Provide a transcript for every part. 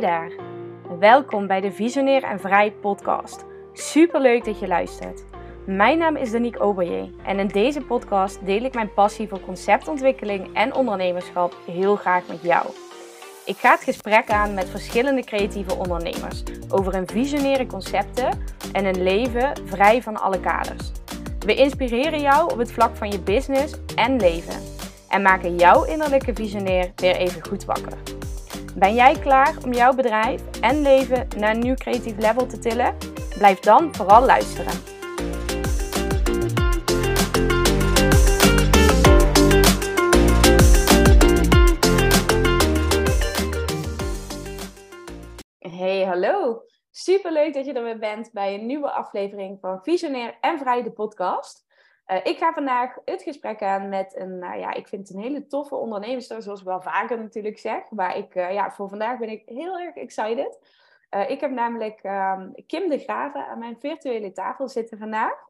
daar. Welkom bij de Visionair en Vrij podcast. Superleuk dat je luistert. Mijn naam is Danique Oberje en in deze podcast deel ik mijn passie voor conceptontwikkeling en ondernemerschap heel graag met jou. Ik ga het gesprek aan met verschillende creatieve ondernemers over hun visionaire concepten en een leven vrij van alle kaders. We inspireren jou op het vlak van je business en leven en maken jouw innerlijke visionair weer even goed wakker. Ben jij klaar om jouw bedrijf en leven naar een nieuw creatief level te tillen? Blijf dan vooral luisteren. Hey, hallo. Superleuk dat je er weer bent bij een nieuwe aflevering van Visionair en Vrij de podcast. Uh, ik ga vandaag het gesprek aan met een, nou ja, ik vind het een hele toffe ondernemer, zoals ik wel vaker natuurlijk zeg. Maar ik, uh, ja, voor vandaag ben ik heel erg excited. Ik heb namelijk um, Kim de Graven aan mijn virtuele tafel zitten vandaag.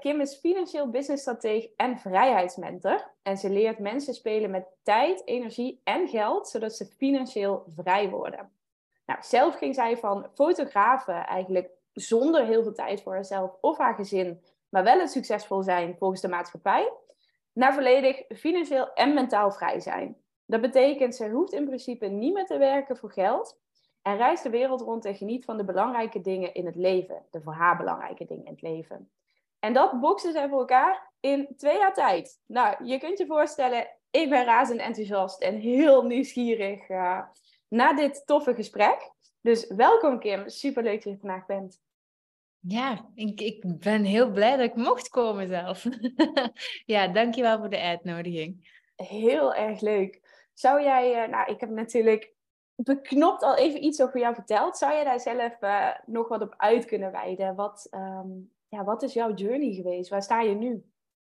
Kim is financieel businessstratege en vrijheidsmentor. En ze leert mensen spelen met tijd, energie en geld, zodat ze financieel vrij worden. Nou, zelf ging zij van fotografen eigenlijk zonder heel veel tijd voor haarzelf of haar gezin maar wel een succesvol zijn volgens de maatschappij, naar volledig financieel en mentaal vrij zijn. Dat betekent, ze hoeft in principe niet meer te werken voor geld en reist de wereld rond en geniet van de belangrijke dingen in het leven, de voor haar belangrijke dingen in het leven. En dat boksen zij voor elkaar in twee jaar tijd. Nou, je kunt je voorstellen, ik ben razend enthousiast en heel nieuwsgierig uh, naar dit toffe gesprek. Dus welkom Kim, superleuk dat je vandaag bent. Ja, ik, ik ben heel blij dat ik mocht komen zelf. ja, dankjewel voor de uitnodiging. Heel erg leuk. Zou jij, uh, nou, ik heb natuurlijk beknopt al even iets over jou verteld. Zou je daar zelf uh, nog wat op uit kunnen wijden? Wat, um, ja, wat is jouw journey geweest? Waar sta je nu?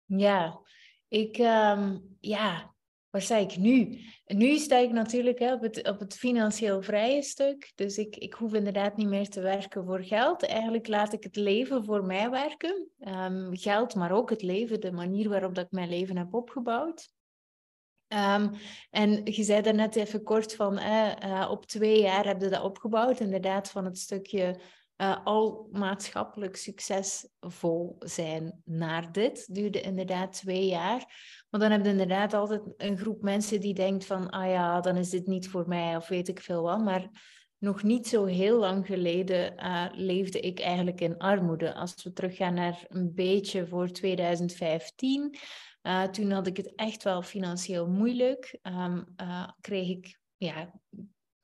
Ja, ik, um, ja, waar sta ik nu? Nu sta ik natuurlijk hè, op, het, op het financieel vrije stuk. Dus ik, ik hoef inderdaad niet meer te werken voor geld. Eigenlijk laat ik het leven voor mij werken. Um, geld, maar ook het leven, de manier waarop dat ik mijn leven heb opgebouwd. Um, en je zei daar net even kort van, uh, op twee jaar heb je dat opgebouwd. Inderdaad, van het stukje uh, al maatschappelijk succesvol zijn naar dit. Duurde inderdaad twee jaar. Maar dan heb je inderdaad altijd een groep mensen die denkt van, ah ja, dan is dit niet voor mij of weet ik veel wat. Maar nog niet zo heel lang geleden uh, leefde ik eigenlijk in armoede. Als we teruggaan naar een beetje voor 2015, uh, eh, toen had ik het echt wel financieel moeilijk. Um, uh, kreeg ik, ja,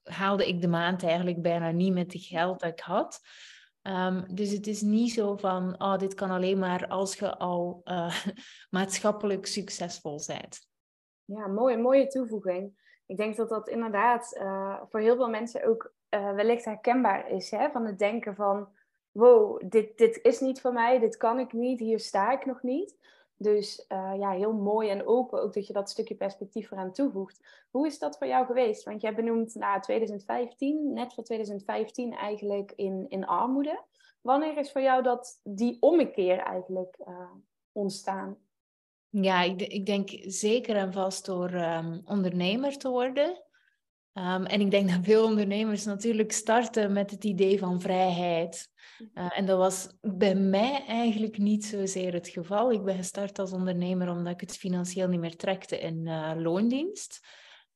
haalde ik de maand eigenlijk bijna niet met het geld dat ik had. Um, dus het is niet zo van, oh, dit kan alleen maar als je al uh, maatschappelijk succesvol bent. Ja, mooie, mooie toevoeging. Ik denk dat dat inderdaad uh, voor heel veel mensen ook uh, wellicht herkenbaar is. Hè? Van het denken van, wow, dit, dit is niet voor mij, dit kan ik niet, hier sta ik nog niet. Dus uh, ja, heel mooi en open ook dat je dat stukje perspectief eraan toevoegt. Hoe is dat voor jou geweest? Want jij benoemt na 2015, net voor 2015 eigenlijk in, in armoede. Wanneer is voor jou dat, die ommekeer eigenlijk uh, ontstaan? Ja, ik, ik, denk zeker en vast door um, ondernemer te worden. Um, en ik denk dat veel ondernemers natuurlijk starten met het idee van vrijheid. Uh, en dat was bij mij eigenlijk niet zozeer het geval. Ik ben gestart als ondernemer omdat ik het financieel niet meer trekte in uh, loondienst.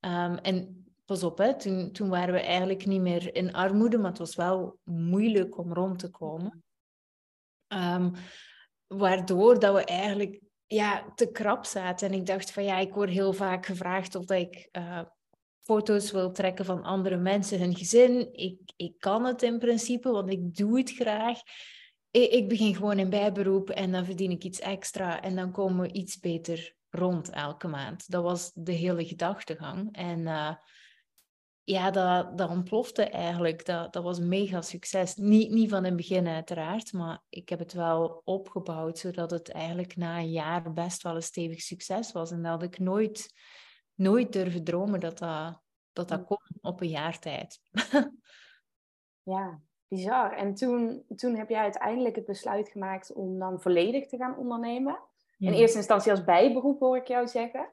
Um, en pas op, hè, toen, toen waren we eigenlijk niet meer in armoede, maar het was wel moeilijk om rond te komen. Um, waardoor dat we eigenlijk ja, te krap zaten. En ik dacht van ja, ik word heel vaak gevraagd of dat ik uh, foto's wil trekken van andere mensen, hun gezin. Ik, ik kan het in principe, want ik doe het graag. Ik, ik begin gewoon in bijberoep en dan verdien ik iets extra en dan komen we iets beter rond elke maand. Dat was de hele gedachtegang. En uh, ja, dat, dat ontplofte eigenlijk. Dat, dat was mega succes. Niet, niet van in het begin uiteraard, maar ik heb het wel opgebouwd zodat het eigenlijk na een jaar best wel een stevig succes was. En dat ik nooit nooit durven dromen dat dat, dat, dat kon op een jaar tijd. ja, bizar. En toen, toen heb jij uiteindelijk het besluit gemaakt om dan volledig te gaan ondernemen. In eerste instantie als bijberoep hoor ik jou zeggen.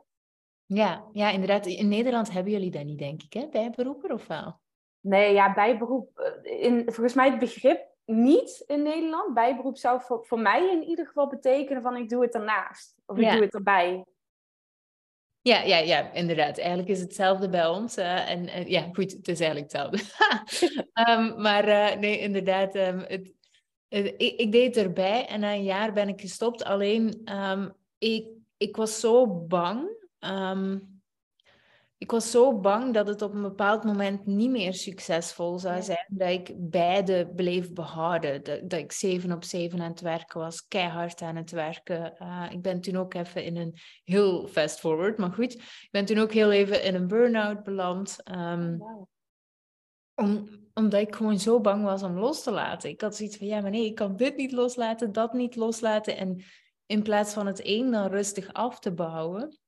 Ja, ja, inderdaad. In Nederland hebben jullie dat niet, denk ik, hè? bijberoeper of wel? Nee, ja, bijberoep. eh, In, volgens mij het begrip niet in Nederland. Bijberoep zou voor, voor mij in ieder geval betekenen van ik doe het ernaast. Of ik Ja. doe het erbij. Ja, ja, ja, inderdaad. Eigenlijk is het hetzelfde bij ons. eh, en, ja, goed, het is eigenlijk hetzelfde. Ehm, maar eh, nee, inderdaad, ehm, het, het- ik, ik deed het erbij en na een jaar ben ik gestopt. Alleen, ehm, ik, ik was zo bang. Ik was zo bang dat het op een bepaald moment niet meer succesvol zou Ja. zijn. Dat ik beide bleef behouden. Dat, dat ik zeven op zeven aan het werken was, keihard aan het werken. Eh, ik ben toen ook even in een heel fast forward, maar goed. Ik ben toen ook heel even in een burn-out beland. ehm, om, omdat ik gewoon zo bang was om los te laten. Ik had zoiets van, ja, maar nee, ik kan dit niet loslaten, dat niet loslaten. En in plaats van het een dan rustig af te bouwen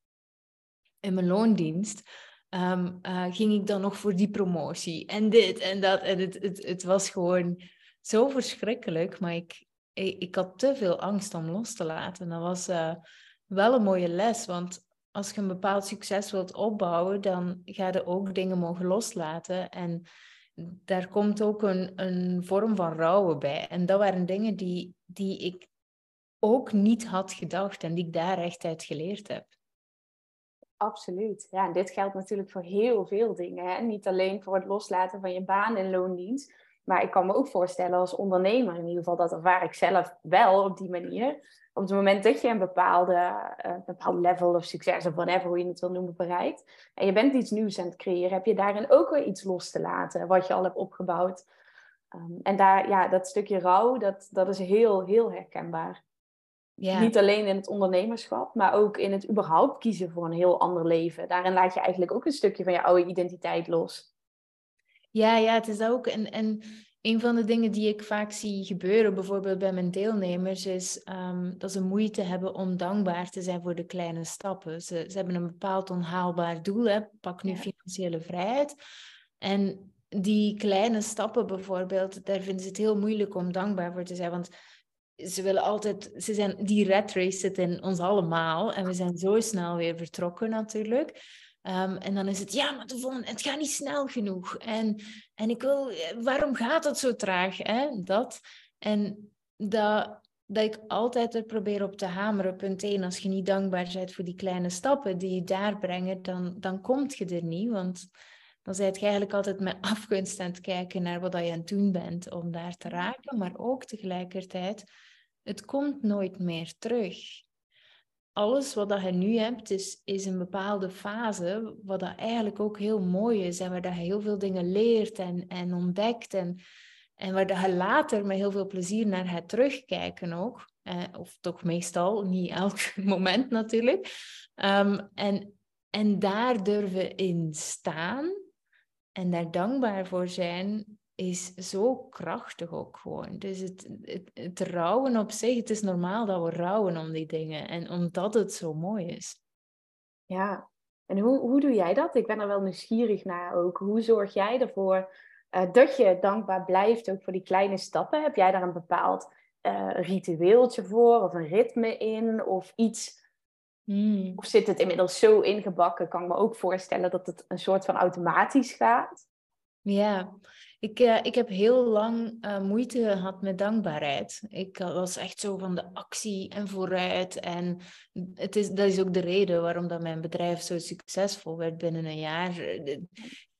in mijn loondienst, ehm, eh, ging ik dan nog voor die promotie en dit en dat. En het, het, het was gewoon zo verschrikkelijk, maar ik, ik, had te veel angst om los te laten. Dat was eh, wel een mooie les, want als je een bepaald succes wilt opbouwen, dan ga je ook dingen mogen loslaten. En daar komt ook een, een vorm van rouwen bij. En dat waren dingen die, die ik ook niet had gedacht en die ik daar echt uit geleerd heb. Absoluut. Ja, en dit geldt natuurlijk voor heel veel dingen. Hè? Niet alleen voor het loslaten van je baan in loondienst. Maar ik kan me ook voorstellen als ondernemer, in ieder geval dat ervaar ik zelf wel op die manier. Op het moment dat je een bepaalde, eh, bepaald level of succes of whatever, hoe je het wil noemen, bereikt. En je bent iets nieuws aan het creëren, heb je daarin ook weer iets los te laten wat je al hebt opgebouwd. Ehm, en daar, ja, dat stukje rouw, dat, dat is heel, heel herkenbaar. Ja. Niet alleen in het ondernemerschap, maar ook in het überhaupt kiezen voor een heel ander leven. Daarin laat je eigenlijk ook een stukje van je oude identiteit los. Ja, ja, het is ook. En, en een van de dingen die ik vaak zie gebeuren, bijvoorbeeld bij mijn deelnemers, is ehm, dat ze moeite hebben om dankbaar te zijn voor de kleine stappen. Ze, ze hebben een bepaald onhaalbaar doel, hè, pak nu Ja. financiële vrijheid. En die kleine stappen bijvoorbeeld, daar vinden ze het heel moeilijk om dankbaar voor te zijn. Want ze willen altijd, ze zijn, die red race zit in ons allemaal. En we zijn zo snel weer vertrokken natuurlijk. Ehm, en dan is het, ja, maar de het gaat niet snel genoeg. En, en ik wil, waarom gaat het zo traag? Hè? Dat. En dat, dat ik altijd er probeer op te hameren. Punt 1, als je niet dankbaar bent voor die kleine stappen die je daar brengen, dan, dan kom je er niet. Want dan zijt je eigenlijk altijd met afgunst aan het kijken naar wat je aan het doen bent om daar te raken. Maar ook tegelijkertijd, het komt nooit meer terug alles wat dat je nu hebt, is, is een bepaalde fase, wat dat eigenlijk ook heel mooi is en waar dat je heel veel dingen leert en, en ontdekt en, en waar dat je later met heel veel plezier naar gaat terugkijken ook. Eh, of toch meestal, niet elk moment natuurlijk. Ehm, en, en daar durven in staan en daar dankbaar voor zijn, is zo krachtig ook gewoon. Dus het, het, rouwen op zich, het is normaal dat we rouwen om die dingen. En omdat het zo mooi is. Ja, en hoe, hoe doe jij dat? Ik ben er wel nieuwsgierig naar ook. Hoe zorg jij ervoor eh, dat je dankbaar blijft, ook voor die kleine stappen? Heb jij daar een bepaald eh, ritueeltje voor of een ritme in of iets? Hmm. Of zit het inmiddels zo ingebakken? Kan ik me ook voorstellen dat het een soort van automatisch gaat. Ja, ik, eh, ik heb heel lang eh, moeite gehad met dankbaarheid. Ik eh, was echt zo van de actie en vooruit. En het is, dat is ook de reden waarom dat mijn bedrijf zo succesvol werd binnen een jaar.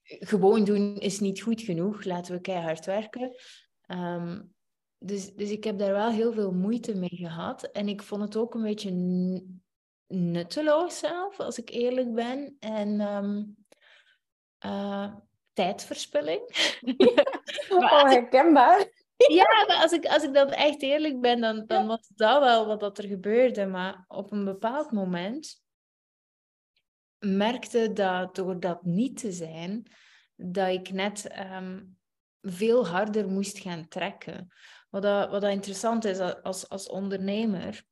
Gewoon doen is niet goed genoeg. Laten we keihard werken. Ehm, dus, dus ik heb daar wel heel veel moeite mee gehad. En ik vond het ook een beetje nutteloos zelf, als ik eerlijk ben. En ehm, eh, tijdverspilling. Oh, herkenbaar. Ja, maar als ik, als ik dan echt eerlijk ben, dan, dan was dat wel wat dat er gebeurde. Maar op een bepaald moment merkte dat door dat niet te zijn, dat ik net ehm, veel harder moest gaan trekken. Wat, dat, wat dat interessant is als, als ondernemer,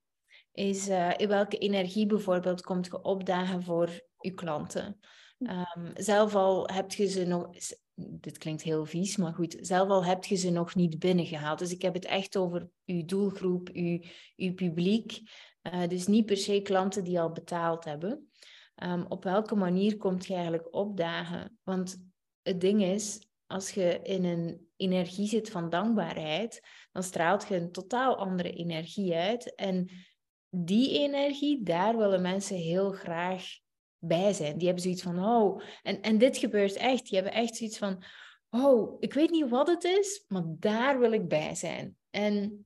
is eh, in welke energie bijvoorbeeld komt je opdagen voor je klanten. Ehm, zelf al heb je ze nog, dit klinkt heel vies, maar goed, zelf al heb je ze nog niet binnengehaald. Dus ik heb het echt over uw doelgroep, uw, uw publiek. Eh, dus niet per se klanten die al betaald hebben. Ehm, op welke manier komt je eigenlijk opdagen? Want het ding is, als je in een energie zit van dankbaarheid, dan straalt je een totaal andere energie uit. En die energie, daar willen mensen heel graag bij zijn. Die hebben zoiets van, oh, en, en dit gebeurt echt. Die hebben echt zoiets van, oh, ik weet niet wat het is, maar daar wil ik bij zijn. En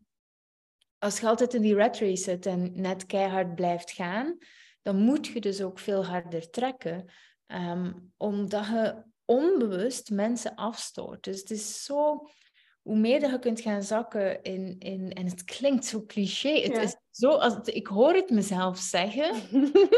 als je altijd in die red race zit en net keihard blijft gaan, dan moet je dus ook veel harder trekken. Ehm, omdat je onbewust mensen afstoot. Dus het is zo, hoe meer je kunt gaan zakken in, in en het klinkt zo cliché, het is zo, als ik hoor het mezelf zeggen,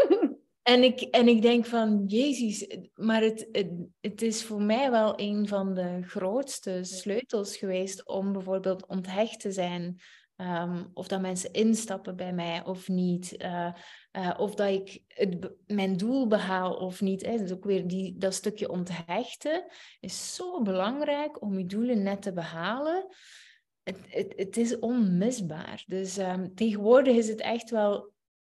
en, ik, en ik denk van, jezus, maar het, het, het, is voor mij wel een van de grootste sleutels geweest om bijvoorbeeld onthecht te zijn Ehm, of dat mensen instappen bij mij of niet. Uh, uh, of dat ik het, mijn doel behaal of niet. Hè. Dus ook weer die, dat stukje onthechten is zo belangrijk om je doelen net te behalen. Het, het, het is onmisbaar. Dus um, tegenwoordig is het echt wel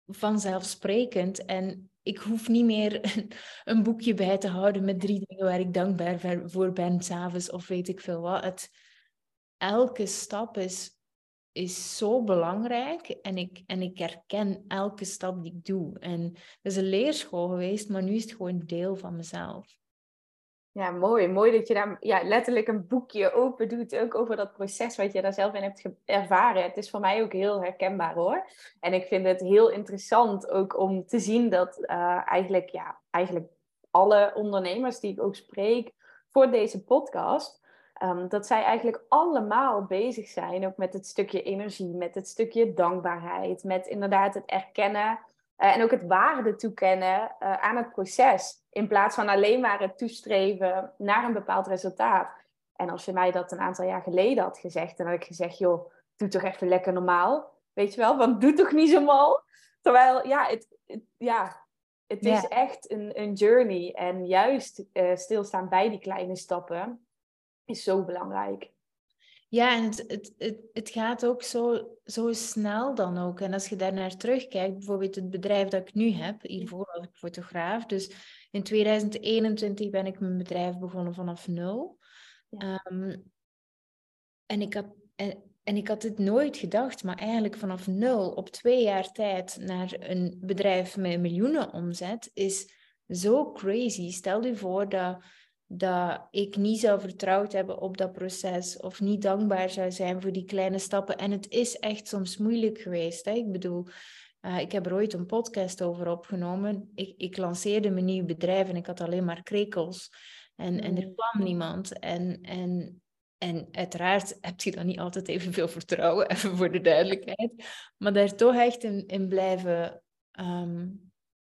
vanzelfsprekend. En ik hoef niet meer een, boekje bij te houden met drie dingen waar ik dankbaar voor ben s'avonds of weet ik veel wat. Elke stap is is zo belangrijk en ik, en ik herken elke stap die ik doe. En het is een leerschool geweest, maar nu is het gewoon deel van mezelf. Ja, mooi. Mooi dat je daar ja, letterlijk een boekje open doet, ook over dat proces wat je daar zelf in hebt ervaren. Het is voor mij ook heel herkenbaar hoor. En ik vind het heel interessant ook om te zien dat uh, eigenlijk, ja, eigenlijk alle ondernemers die ik ook spreek voor deze podcast, Ehm, dat zij eigenlijk allemaal bezig zijn, ook met het stukje energie, met het stukje dankbaarheid, met inderdaad het erkennen uh, en ook het waarde toekennen uh, aan het proces. In plaats van alleen maar het toestreven naar een bepaald resultaat. En als je mij dat een aantal jaar geleden had gezegd, dan had ik gezegd, joh, doe toch even lekker normaal. Weet je wel, want doe toch niet zo mal. Terwijl, ja, het, ja, het is echt een, een journey. En juist uh, stilstaan bij die kleine stappen is zo belangrijk. Ja, en het, het, het, het gaat ook zo, zo snel dan ook. En als je daar naar terugkijkt, bijvoorbeeld het bedrijf dat ik nu heb, hiervoor was ik fotograaf. Dus in 2021 ben ik mijn bedrijf begonnen vanaf nul. Ehm, en, ik had, en, en ik had het nooit gedacht, maar eigenlijk vanaf nul op twee jaar tijd naar een bedrijf met miljoenen omzet is zo crazy. Stel je voor dat dat ik niet zou vertrouwd hebben op dat proces of niet dankbaar zou zijn voor die kleine stappen. En het is echt soms moeilijk geweest. Hè? Ik bedoel, uh, ik heb er ooit een podcast over opgenomen. Ik, ik lanceerde mijn nieuw bedrijf en ik had alleen maar krekels. En, en er mm. kwam niemand. En, en, en uiteraard heb je dan niet altijd evenveel vertrouwen, even voor de duidelijkheid. Maar daar toch echt in, in blijven ehm,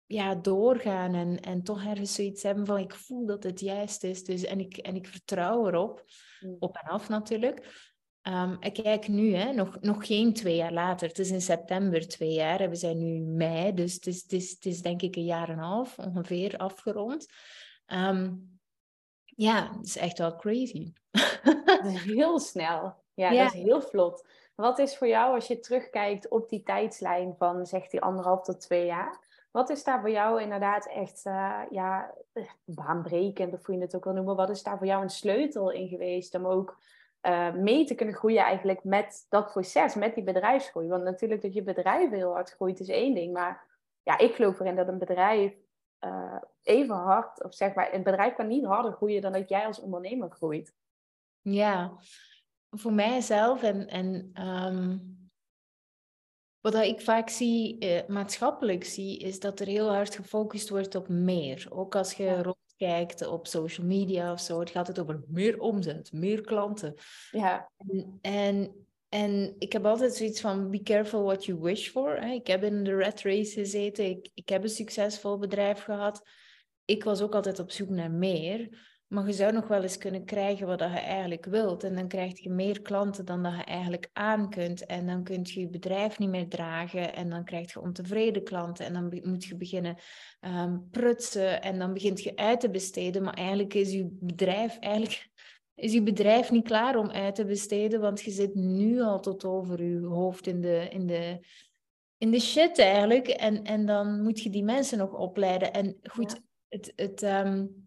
ja, doorgaan en, en toch ergens zoiets hebben van ik voel dat het juist is. Dus, en, ik, en ik vertrouw erop, mm. op en af natuurlijk. Um, ik kijk nu, hè, nog, nog geen twee jaar later. Het is in september twee jaar en we zijn nu mei. Dus het is, het is, het is denk ik een jaar en een half ongeveer afgerond. Um, ja, het is echt wel crazy. Dat is heel snel. Ja, ja, dat is heel vlot. Wat is voor jou, als je terugkijkt op die tijdslijn van, zegt die anderhalf tot twee jaar, wat is daar voor jou inderdaad echt uh, ja, baanbrekend, of hoe je het ook wil noemen? Wat is daar voor jou een sleutel in geweest om ook uh, mee te kunnen groeien eigenlijk met dat proces, met die bedrijfsgroei? Want natuurlijk dat je bedrijf heel hard groeit is één ding, maar ja, ik geloof erin dat een bedrijf even hard, of zeg maar, een bedrijf kan niet harder groeien dan dat jij als ondernemer groeit. Ja, voor mijzelf en, en um wat ik vaak zie, eh, maatschappelijk zie, is dat er heel hard gefocust wordt op meer. Ook als je rondkijkt op social media of zo, het gaat het over meer omzet, meer klanten. Ja. En, en, en ik heb altijd zoiets van, be careful what you wish for. Ik heb in de red race gezeten, ik, ik heb een succesvol bedrijf gehad. Ik was ook altijd op zoek naar meer. Maar je zou nog wel eens kunnen krijgen wat je eigenlijk wilt. En dan krijg je meer klanten dan dat je eigenlijk aan kunt. En dan kun je je bedrijf niet meer dragen. En dan krijg je ontevreden klanten. En dan moet je beginnen um, prutsen. En dan begint je uit te besteden. Maar eigenlijk is je bedrijf, eigenlijk is je bedrijf niet klaar om uit te besteden. Want je zit nu al tot over je hoofd in de, in de, in de shit eigenlijk. En, en dan moet je die mensen nog opleiden. En goed, het... het um,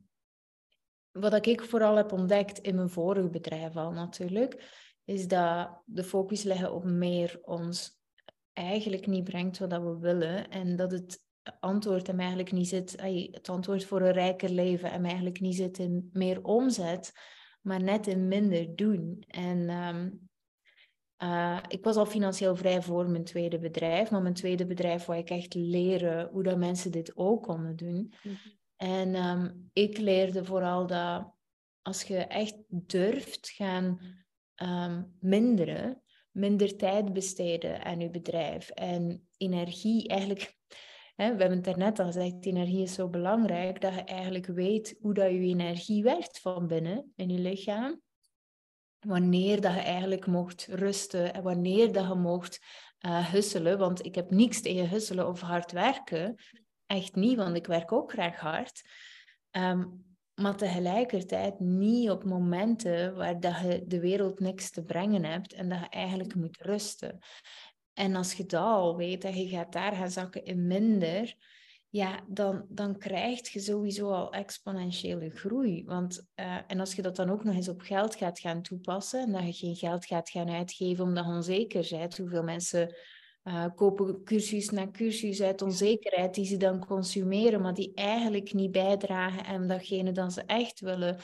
wat ik vooral heb ontdekt in mijn vorige bedrijf al natuurlijk, is dat de focus leggen op meer ons eigenlijk niet brengt wat we willen. En dat het antwoord hem eigenlijk niet zit, het antwoord voor een rijker leven hem eigenlijk niet zit in meer omzet, maar net in minder doen. En ehm, eh, ik was al financieel vrij voor mijn tweede bedrijf, maar mijn tweede bedrijf wou ik echt leren hoe dat mensen dit ook konden doen. Mhm. En ehm, ik leerde vooral dat als je echt durft gaan um, minderen, minder tijd besteden aan je bedrijf en energie eigenlijk Hè, we hebben het daarnet al gezegd, energie is zo belangrijk dat je eigenlijk weet hoe dat je energie werkt van binnen in je lichaam. Wanneer dat je eigenlijk mocht rusten en wanneer dat je mocht uh, husselen. Want ik heb niks tegen husselen of hard werken. Echt niet, want ik werk ook graag hard. Um, maar tegelijkertijd niet op momenten waar dat je de wereld niks te brengen hebt en dat je eigenlijk moet rusten. En als je dat al weet en je gaat daar gaan zakken in minder, ja, dan, dan krijg je sowieso al exponentiële groei. Want, uh, en als je dat dan ook nog eens op geld gaat gaan toepassen en dat je geen geld gaat gaan uitgeven omdat je onzeker bent, hoeveel mensen uh, kopen cursus na cursus uit onzekerheid die ze dan consumeren, maar die eigenlijk niet bijdragen aan datgene dat ze echt willen.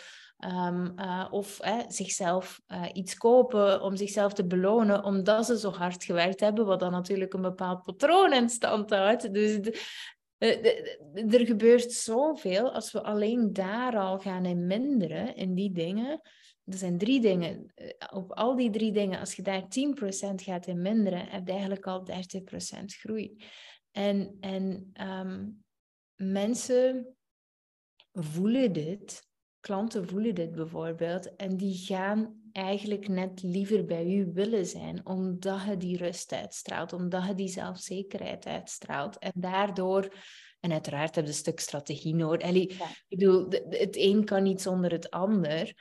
Um, uh, of zichzelf uh, iets kopen om zichzelf te belonen, omdat ze zo hard gewerkt hebben, wat dan natuurlijk een bepaald patroon in stand houdt. Dus er gebeurt zoveel als we alleen daar al gaan in minderen, in die dingen. Er zijn drie dingen. Eh, op al die drie dingen, als je daar 10% gaat in minderen, heb je eigenlijk al 30% groei. En, en um, mensen voelen dit klanten voelen dit bijvoorbeeld en die gaan eigenlijk net liever bij u willen zijn, omdat je die rust uitstraalt, omdat je die zelfzekerheid uitstraalt. En daardoor, en uiteraard heb je een stuk strategie nodig. Ik bedoel, het een kan niet zonder het ander.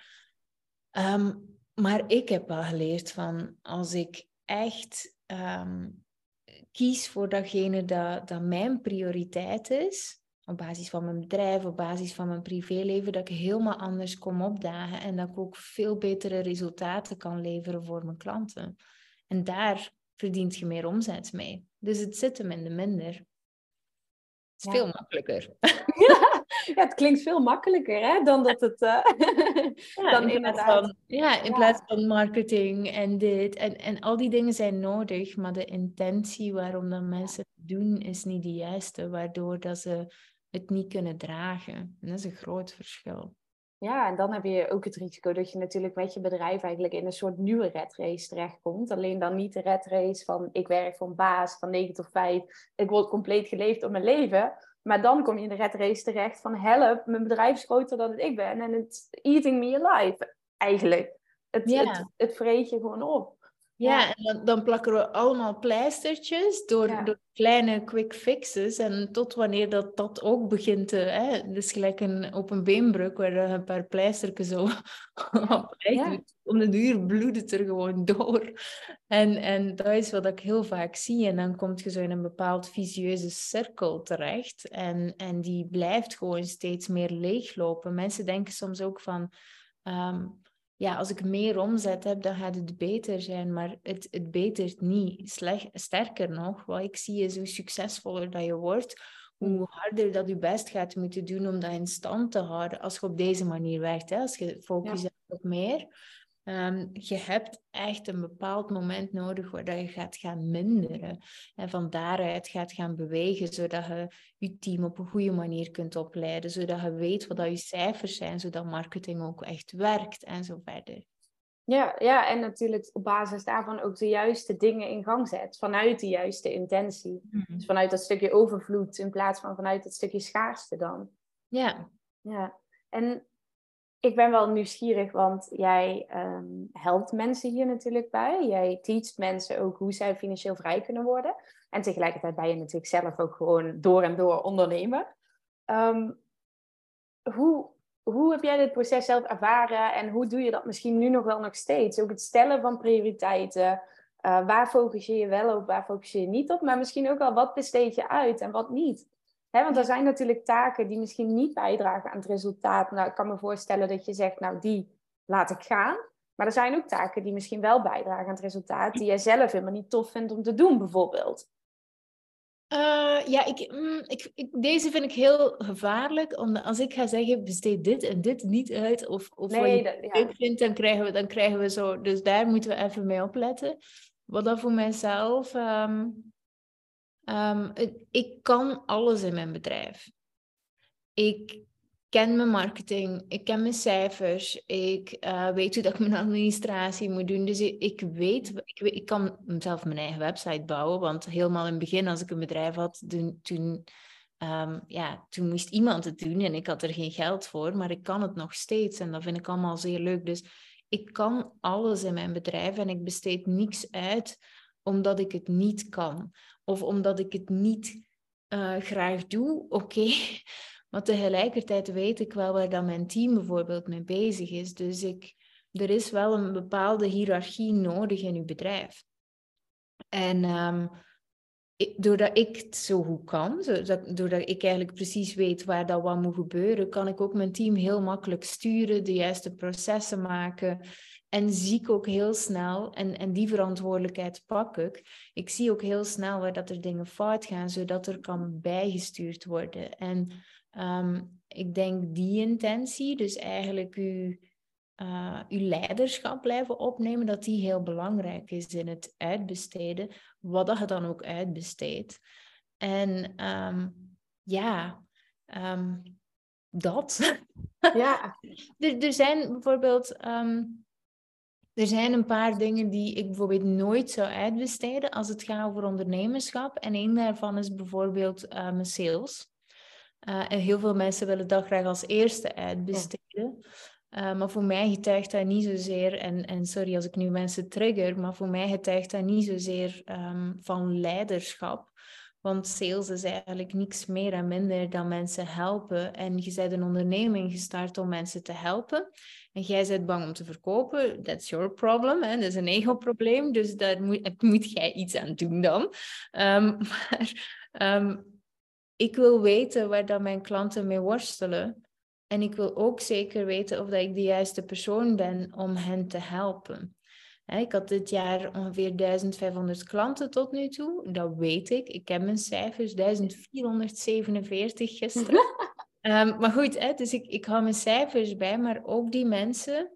Ehm, maar ik heb wel geleerd van als ik echt ehm, kies voor datgene dat, dat mijn prioriteit is, op basis van mijn bedrijf, op basis van mijn privéleven, dat ik helemaal anders kom opdagen en dat ik ook veel betere resultaten kan leveren voor mijn klanten. En daar verdient je meer omzet mee. Dus het zit hem in de minder. Het is veel makkelijker. Ja, het klinkt veel makkelijker hè, dan dat het. Uh, ja, dan in inderdaad. Van, ja, in plaats van marketing en dit. En, en al die dingen zijn nodig, maar de intentie waarom dan mensen het doen is niet de juiste, waardoor dat ze het niet kunnen dragen. En dat is een groot verschil. Ja, en dan heb je ook het risico dat je natuurlijk met je bedrijf eigenlijk in een soort nieuwe red race terechtkomt. Alleen dan niet de red race van ik werk voor een baas van 9 tot 5, ik word compleet geleefd op mijn leven. Maar dan kom je in de red race terecht van help, mijn bedrijf is groter dan ik ben en het eating me alive eigenlijk. Het, het, het vreet je gewoon op. Ja, en dan, dan, plakken we allemaal pleistertjes door, door kleine quick fixes. En tot wanneer dat, dat ook begint te... Hè, dus gelijk een, op een beenbruk waar een paar pleistertjes zo op ja. Om de duur bloedt het er gewoon door. En, en dat is wat ik heel vaak zie. En dan kom je zo in een bepaald visieuze cirkel terecht. En, en die blijft gewoon steeds meer leeglopen. Mensen denken soms ook van... Ehm, ja, als ik meer omzet heb, dan gaat het beter zijn. Maar het, het betert niet. Slecht, sterker nog, wat ik zie is hoe succesvoller dat je wordt, hoe mm. harder dat je best gaat moeten doen om dat in stand te houden. Als je op deze manier werkt, hè, als je focus hebt op meer. Um, je hebt echt een bepaald moment nodig waar je gaat gaan minderen. En van daaruit gaat gaan bewegen, zodat je je team op een goede manier kunt opleiden. Zodat je weet wat dat je cijfers zijn, zodat marketing ook echt werkt en zo verder. Ja, ja, en natuurlijk op basis daarvan ook de juiste dingen in gang zet. Vanuit de juiste intentie. Mhm. Dus vanuit dat stukje overvloed in plaats van vanuit dat stukje schaarste dan. Ja. Ja, en ik ben wel nieuwsgierig, want jij um, helpt mensen hier natuurlijk bij. Jij teacht mensen ook hoe zij financieel vrij kunnen worden. En tegelijkertijd ben je natuurlijk zelf ook gewoon door en door ondernemer. Ehm, hoe, hoe heb jij dit proces zelf ervaren en hoe doe je dat misschien nu nog wel nog steeds? Ook het stellen van prioriteiten. Uh, waar focus je je wel op, waar focus je je niet op? Maar misschien ook al wat besteed je uit en wat niet? Want er zijn natuurlijk taken die misschien niet bijdragen aan het resultaat. Nou, ik kan me voorstellen dat je zegt, nou, die laat ik gaan. Maar er zijn ook taken die misschien wel bijdragen aan het resultaat, die jij zelf helemaal niet tof vindt om te doen, bijvoorbeeld. Uh, ja, ik, mm, ik, ik, deze vind ik heel gevaarlijk. Omdat als ik ga zeggen, besteed dit en dit niet uit, of, of nee, wat je dat, leuk vindt, dan krijgen, we, dan krijgen we zo... Dus daar moeten we even mee opletten. Wat dat voor mijzelf... Um, um, ik kan alles in mijn bedrijf. Ik ken mijn marketing, ik ken mijn cijfers, ik uh, weet hoe dat ik mijn administratie moet doen. Dus ik, weet, ik, ik kan zelf mijn eigen website bouwen, want helemaal in het begin als ik een bedrijf had, toen, toen, um, ja, toen moest iemand het doen en ik had er geen geld voor, maar ik kan het nog steeds en dat vind ik allemaal zeer leuk. Dus ik kan alles in mijn bedrijf en ik besteed niks uit omdat ik het niet kan of omdat ik het niet uh, graag doe. Oké, Maar tegelijkertijd weet ik wel waar dat mijn team bijvoorbeeld mee bezig is. Dus ik, er is wel een bepaalde hiërarchie nodig in uw bedrijf. En um, doordat ik het zo goed kan, doordat ik eigenlijk precies weet waar dat wat moet gebeuren, kan ik ook mijn team heel makkelijk sturen, de juiste processen maken. En zie ik ook heel snel, en, en die verantwoordelijkheid pak ik, ik zie ook heel snel waar dat er dingen fout gaan, zodat er kan bijgestuurd worden. En Um, ik denk die intentie, dus eigenlijk uw, uh, uw leiderschap blijven opnemen, dat die heel belangrijk is in het uitbesteden, wat dat je dan ook uitbesteedt. En um, ja, um, dat. Ja. er, er zijn bijvoorbeeld. Um, er zijn een paar dingen die ik bijvoorbeeld nooit zou uitbesteden als het gaat over ondernemerschap. En een daarvan is bijvoorbeeld uh, mijn sales. Uh, en heel veel mensen willen dat graag als eerste uitbesteden. Uh, maar voor mij getuigt dat niet zozeer, en, en sorry als ik nu mensen trigger, maar voor mij getuigt dat niet zozeer um, van leiderschap. Want sales is eigenlijk niks meer en minder dan mensen helpen. En je bent een onderneming gestart om mensen te helpen. En jij bent bang om te verkopen. That's your problem. Hè? Dat is een ego-probleem. Dus daar moet, moet jij iets aan doen dan. Um, maar um, ik wil weten waar dat mijn klanten mee worstelen. En ik wil ook zeker weten of dat ik de juiste persoon ben om hen te helpen. Ik had dit jaar ongeveer 1500 klanten tot nu toe. Dat weet ik. Ik heb mijn cijfers, 1447 gisteren. um, maar goed, hè, dus ik, ik hou mijn cijfers bij, maar ook die mensen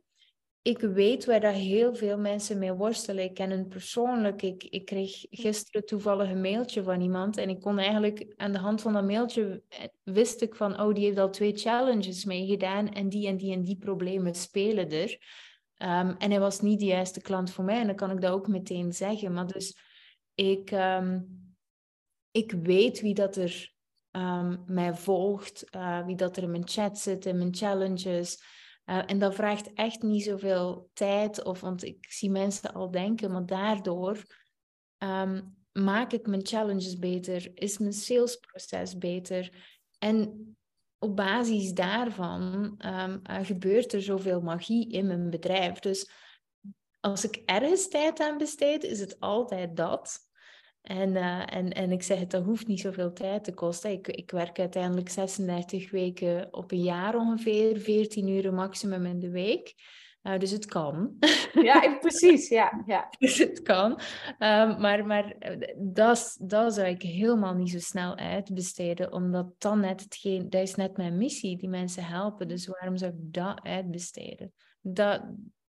ik weet waar dat heel veel mensen mee worstelen. Ik ken hen persoonlijk. Ik, ik kreeg gisteren toevallig een mailtje van iemand. En ik kon eigenlijk aan de hand van dat mailtje eh, wist ik van, oh, die heeft al twee challenges meegedaan. En die en die en die problemen spelen er. Ehm, en hij was niet de juiste klant voor mij. En dan kan ik dat ook meteen zeggen. Maar dus ik, ehm, ik weet wie dat er um, mij volgt. Uh, wie dat er in mijn chat zit, in mijn challenges. Uh, en dat vraagt echt niet zoveel tijd, of, want ik zie mensen al denken, maar daardoor maak ik mijn challenges beter, is mijn salesproces beter. En op basis daarvan um, uh, gebeurt er zoveel magie in mijn bedrijf. Dus als ik ergens tijd aan besteed, is het altijd dat. En, uh, en, en ik zeg het, dat hoeft niet zoveel tijd te kosten. Ik, ik werk uiteindelijk 36 weken op een jaar ongeveer, 14 uur maximum in de week. Uh, dus het kan. Ja, precies, ja. ja. dus het kan. Um, maar maar eh, dat, dat zou ik helemaal niet zo snel uitbesteden, omdat dan net hetgeen, dat is net mijn missie, die mensen helpen. Dus waarom zou ik dat uitbesteden? Dat,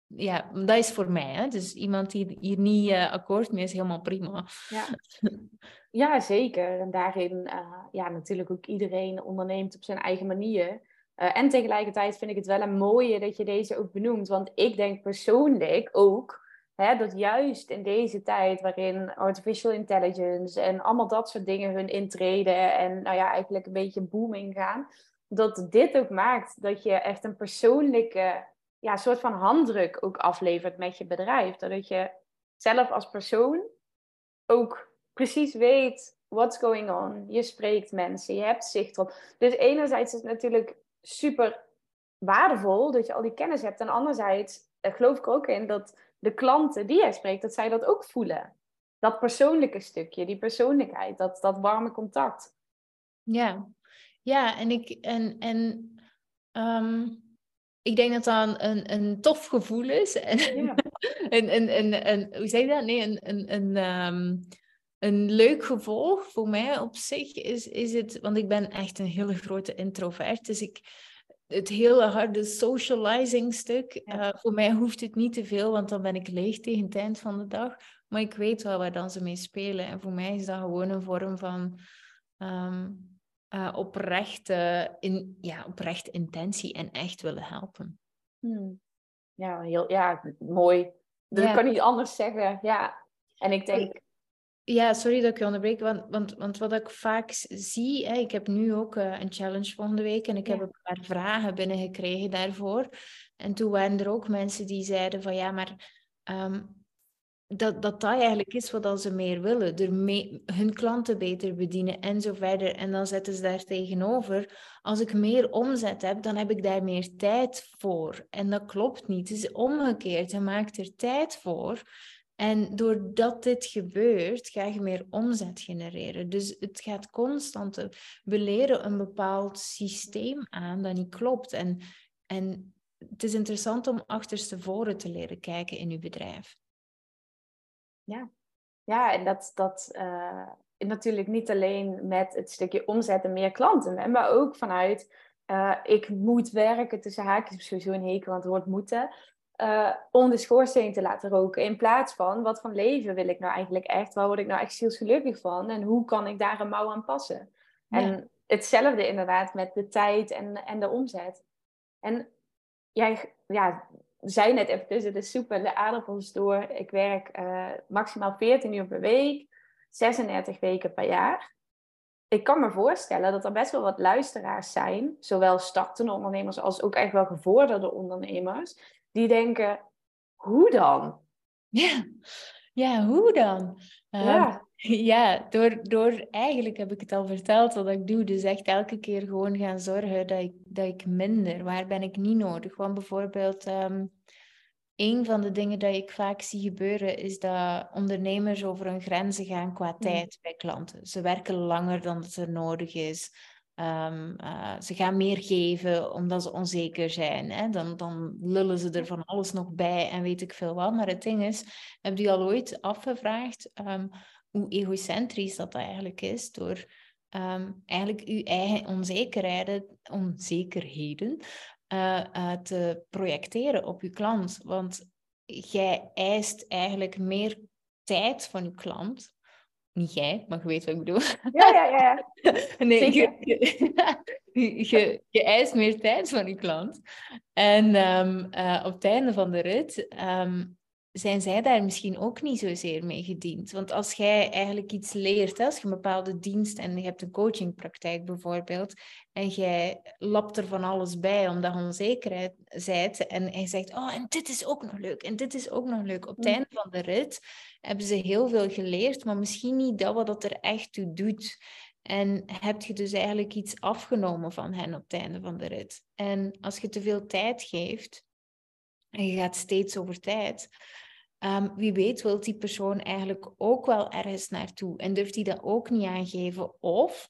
ja, dat is voor mij. Hè? Dus iemand die hier niet uh, akkoord mee is, helemaal prima. Ja, ja zeker. En daarin, uh, ja, natuurlijk ook iedereen onderneemt op zijn eigen manier. Uh, en tegelijkertijd vind ik het wel een mooie dat je deze ook benoemt. Want ik denk persoonlijk ook hè, dat juist in deze tijd waarin artificial intelligence en allemaal dat soort dingen hun intreden en nou ja, eigenlijk een beetje booming gaan, dat dit ook maakt dat je echt een persoonlijke ja, soort van handdruk ook aflevert met je bedrijf. Dat je zelf als persoon ook precies weet what's going on. Je spreekt mensen, je hebt zicht op. Dus enerzijds is het natuurlijk super waardevol dat je al die kennis hebt. En anderzijds uh, geloof ik ook in dat de klanten die jij spreekt, dat zij dat ook voelen. Dat persoonlijke stukje, die persoonlijkheid, dat, dat warme contact. Ja, ja en ik en, en ehm, ik denk dat dat een, een, tof gevoel is. En, ja. een, een, een, een, hoe zeg je dat? Nee, een, een, een, um, een leuk gevolg voor mij op zich is, is het, want ik ben echt een hele grote introvert, dus ik, het hele harde socializing stuk, uh, voor mij hoeft het niet te veel, want dan ben ik leeg tegen het eind van de dag. Maar ik weet wel waar dan ze mee spelen. En voor mij is dat gewoon een vorm van um, uh, oprechte, in, ja, oprechte intentie en echt willen helpen. Hmm. Ja, heel, ja, mooi. Dat ja. kan niet anders zeggen. Ja. En ik denk, ja, sorry dat ik je onderbreek, want, want, want wat ik vaak zie, hè, ik heb nu ook uh, een challenge volgende week en ik heb een paar vragen binnengekregen daarvoor. En toen waren er ook mensen die zeiden van ja, maar um, dat, dat dat eigenlijk is wat ze meer willen. Er mee, hun klanten beter bedienen en zo verder. En dan zetten ze daar tegenover, als ik meer omzet heb, dan heb ik daar meer tijd voor. En dat klopt niet. Het is omgekeerd. Je maakt er tijd voor. En doordat dit gebeurt, ga je meer omzet genereren. Dus het gaat constant. We leren een bepaald systeem aan dat niet klopt. En, en het is interessant om achterstevoren te leren kijken in je bedrijf. Ja, ja en dat, dat uh, natuurlijk niet alleen met het stukje omzetten meer klanten, maar ook vanuit uh, ik moet werken tussen haakjes, sowieso een hekel aan het woord moeten. Uh, om de schoorsteen te laten roken. In plaats van wat voor leven wil ik nou eigenlijk echt? Waar word ik nou echt zielsgelukkig van? En hoe kan ik daar een mouw aan passen? En hetzelfde inderdaad met de tijd en, en de omzet. En jij ja, zei net even tussen de soep en de aardappels door. Ik werk uh, maximaal 14 uur per week, 36 weken per jaar. Ik kan me voorstellen dat er best wel wat luisteraars zijn, zowel startende ondernemers als ook echt wel gevorderde ondernemers, die denken, hoe dan? Ja, ja hoe dan? Ja, ehm, ja door, door, eigenlijk heb ik het al verteld wat ik doe. Dus echt elke keer gewoon gaan zorgen dat ik, dat ik minder, waar ben ik niet nodig? Want bijvoorbeeld, um, een van de dingen dat ik vaak zie gebeuren, is dat ondernemers over hun grenzen gaan qua mm. tijd bij klanten. Ze werken langer dan dat er nodig is. Um, uh, ze gaan meer geven omdat ze onzeker zijn. Hè? Dan, dan lullen ze er van alles nog bij en weet ik veel wat. Maar het ding is, heb je al ooit afgevraagd um, hoe egocentrisch dat eigenlijk is door um, eigenlijk uw eigen onzekerheden, onzekerheden uh, uh, te projecteren op je klant? Want jij eist eigenlijk meer tijd van je klant niet jij, maar je weet wat ik bedoel. Ja, ja, ja. nee, je, je, je, eist meer tijd van je klant. En um, uh, op het einde van de rit um, zijn zij daar misschien ook niet zozeer mee gediend. Want als jij eigenlijk iets leert, als je een bepaalde dienst en je hebt een coachingpraktijk bijvoorbeeld, en jij lapt er van alles bij omdat je onzekerheid zijt, en je zegt, oh, en dit is ook nog leuk, en dit is ook nog leuk. Op het mm. einde van de rit hebben ze heel veel geleerd, maar misschien niet dat wat dat er echt toe doet. En heb je dus eigenlijk iets afgenomen van hen op het einde van de rit. En als je te veel tijd geeft, en je gaat steeds over tijd, um, wie weet wil die persoon eigenlijk ook wel ergens naartoe en durft hij dat ook niet aangeven. Of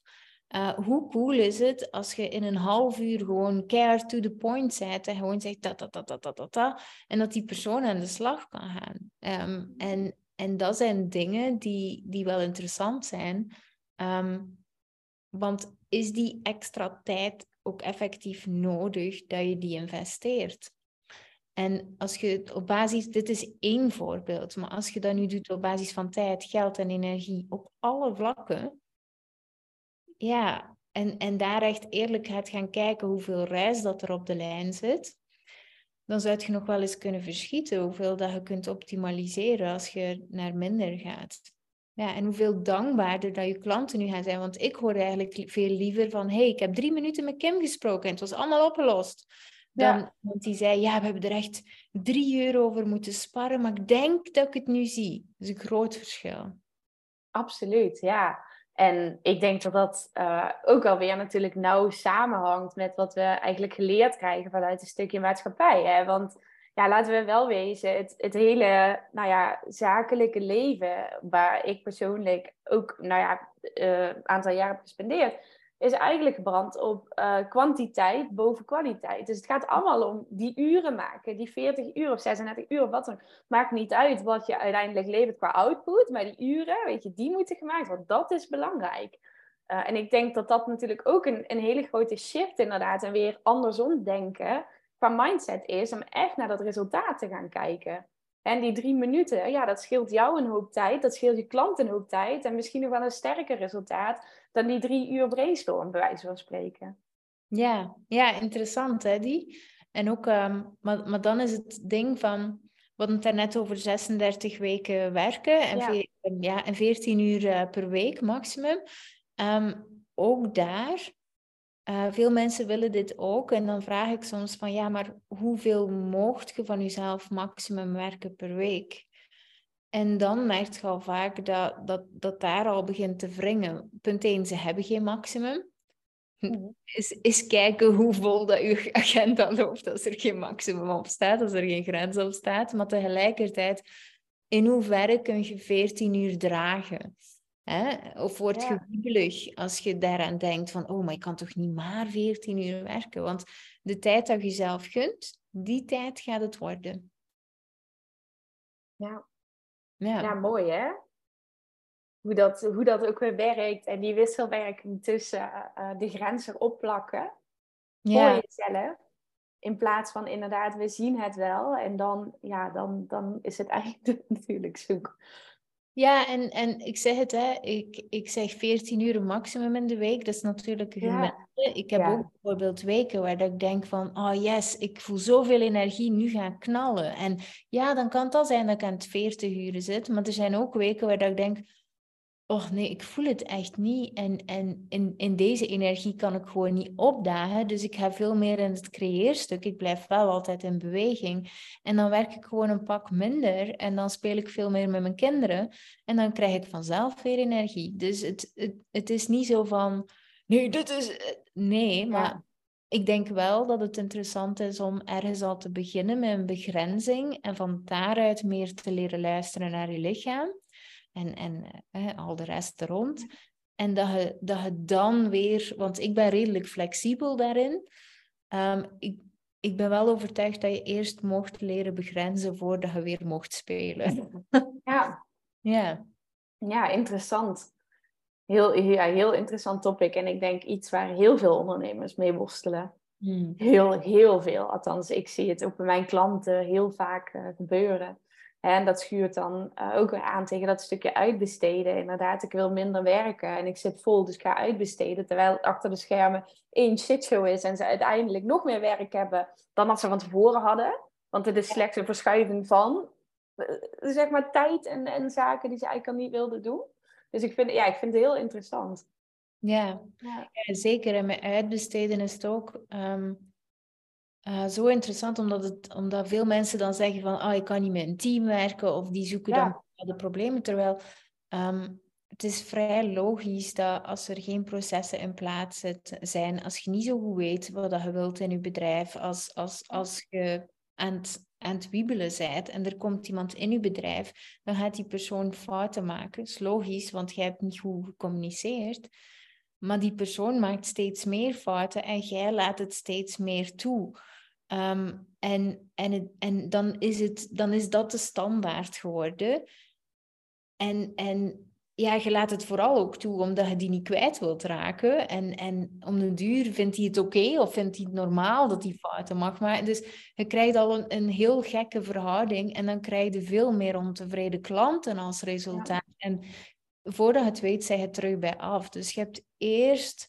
uh, hoe cool is het als je in een half uur gewoon keihard to the point zet en gewoon zegt dat, dat, dat, dat, dat, dat, dat en dat die persoon aan de slag kan gaan. Um, en, en dat zijn dingen die, die wel interessant zijn. Um, want is die extra tijd ook effectief nodig dat je die investeert? En als je op basis, dit is één voorbeeld, maar als je dat nu doet op basis van tijd, geld en energie op alle vlakken, ja, en, en daar echt eerlijk gaat gaan kijken hoeveel reis dat er op de lijn zit, dan zou je nog wel eens kunnen verschieten hoeveel dat je kunt optimaliseren als je naar minder gaat. Ja, en hoeveel dankbaarder dat je klanten nu gaan zijn. Want ik hoor eigenlijk veel liever van, hey, ik heb drie minuten met Kim gesproken en het was allemaal opgelost. Dan, ja. Want die zei, ja, we hebben er echt drie uur over moeten sparren, maar ik denk dat ik het nu zie. Dat is een groot verschil. Absoluut, ja. En ik denk dat dat uh, ook alweer natuurlijk nauw samenhangt met wat we eigenlijk geleerd krijgen vanuit een stukje maatschappij. Hè? Want ja, laten we wel wezen, het, het hele nou ja, zakelijke leven, waar ik persoonlijk ook nou ja, een uh, aantal jaren heb gespendeerd, is eigenlijk gebrand op uh, kwantiteit boven kwaliteit. Dus het gaat allemaal om die uren maken, die 40 uur of 36 uur of wat dan. Maakt niet uit wat je uiteindelijk levert qua output, maar die uren, weet je, die moeten gemaakt worden. Dat is belangrijk. Uh, en ik denk dat dat natuurlijk ook een, een hele grote shift inderdaad en weer andersom denken qua mindset is om echt naar dat resultaat te gaan kijken. En die drie minuten, ja, dat scheelt jou een hoop tijd, dat scheelt je klant een hoop tijd en misschien nog wel een sterker resultaat dan die drie uur brainstorm, bij wijze van spreken. Ja, ja interessant hè, die. En ook, um, maar, maar dan is het ding van, we hadden het net over 36 weken werken en, ja. ja en 14 uur uh, per week maximum. Um, ook daar uh, veel mensen willen dit ook. En dan vraag ik soms van ja, maar hoeveel moogt je van jezelf maximum werken per week? En dan merk je al vaak dat, dat, dat daar al begint te wringen. Punt 1, ze hebben geen maximum. Mhm. Is, is kijken hoe vol dat je agenda loopt als er geen maximum op staat, als er geen grens op staat. Maar tegelijkertijd, in hoeverre kun je 14 uur dragen? Hè? Of wordt wiebelig als je daaraan denkt van, oh, maar ik kan toch niet maar 14 uur werken? Want de tijd dat je zelf gunt, die tijd gaat het worden. Ja, ja. ja mooi hè? Hoe dat, hoe dat ook weer werkt en die wisselwerking tussen uh, de grenzen opplakken ja. voor jezelf. In plaats van inderdaad, we zien het wel en dan, ja, dan, dan is het eigenlijk natuurlijk zoek. Ja, en, en ik zeg het, hè, ik, ik zeg 14 uur maximum in de week. Dat is natuurlijk een. Ik heb ook bijvoorbeeld weken waar dat ik denk van, oh yes, ik voel zoveel energie, nu ga ik knallen. En ja, dan kan het al zijn dat ik aan het 40 uur zit. Maar er zijn ook weken waar dat ik denk, oh nee, ik voel het echt niet. En, en in, in deze energie kan ik gewoon niet opdagen. Dus ik ga veel meer in het creëerstuk. Ik blijf wel altijd in beweging. En dan werk ik gewoon een pak minder. En dan speel ik veel meer met mijn kinderen. En dan krijg ik vanzelf weer energie. Dus het, het, het is niet zo van, nee, dit is... Nee, maar... Ik denk wel dat het interessant is om ergens al te beginnen met een begrenzing en van daaruit meer te leren luisteren naar je lichaam en, en eh, al de rest er rond. En dat je, dat je dan weer, want ik ben redelijk flexibel daarin. Um, ik, ik ben wel overtuigd dat je eerst mocht leren begrenzen voordat je weer mocht spelen. ja. ja. Ja, interessant. Heel, ja, heel interessant topic. En ik denk iets waar heel veel ondernemers mee worstelen. Hmm. Heel, heel veel. Althans, ik zie het ook bij mijn klanten heel vaak uh, gebeuren. En dat schuurt dan uh, ook weer aan tegen dat stukje uitbesteden. Inderdaad, ik wil minder werken en ik zit vol, dus ik ga uitbesteden. Terwijl achter de schermen één shitshow is en ze uiteindelijk nog meer werk hebben dan dat ze van tevoren hadden. Want het is slechts een verschuiving van, uh, zeg maar, tijd en, en zaken die ze eigenlijk al niet wilden doen. Dus ik vind, ja, ik vind het heel interessant. Ja, ja. zeker. En met uitbesteden is het ook... Um uh, zo interessant, omdat, het, omdat veel mensen dan zeggen van, oh, ik kan niet met een team werken of die zoeken dan de problemen. Terwijl um, het is vrij logisch dat als er geen processen in plaats zijn, als je niet zo goed weet wat je wilt in je bedrijf, als, als, als je aan het, aan het wiebelen bent en er komt iemand in je bedrijf, dan gaat die persoon fouten maken. Dat is logisch, want jij hebt niet goed gecommuniceerd. Maar die persoon maakt steeds meer fouten en jij laat het steeds meer toe. Ehm, en en, en dan, is het, dan is dat de standaard geworden. En, en ja, je laat het vooral ook toe omdat je die niet kwijt wilt raken. En, en om de duur vindt hij het oké of vindt hij het normaal dat hij fouten mag maken. Dus je krijgt al een, een heel gekke verhouding en dan krijg je veel meer ontevreden klanten als resultaat. En voordat je het weet, zijn je terug bij af. Dus je hebt eerst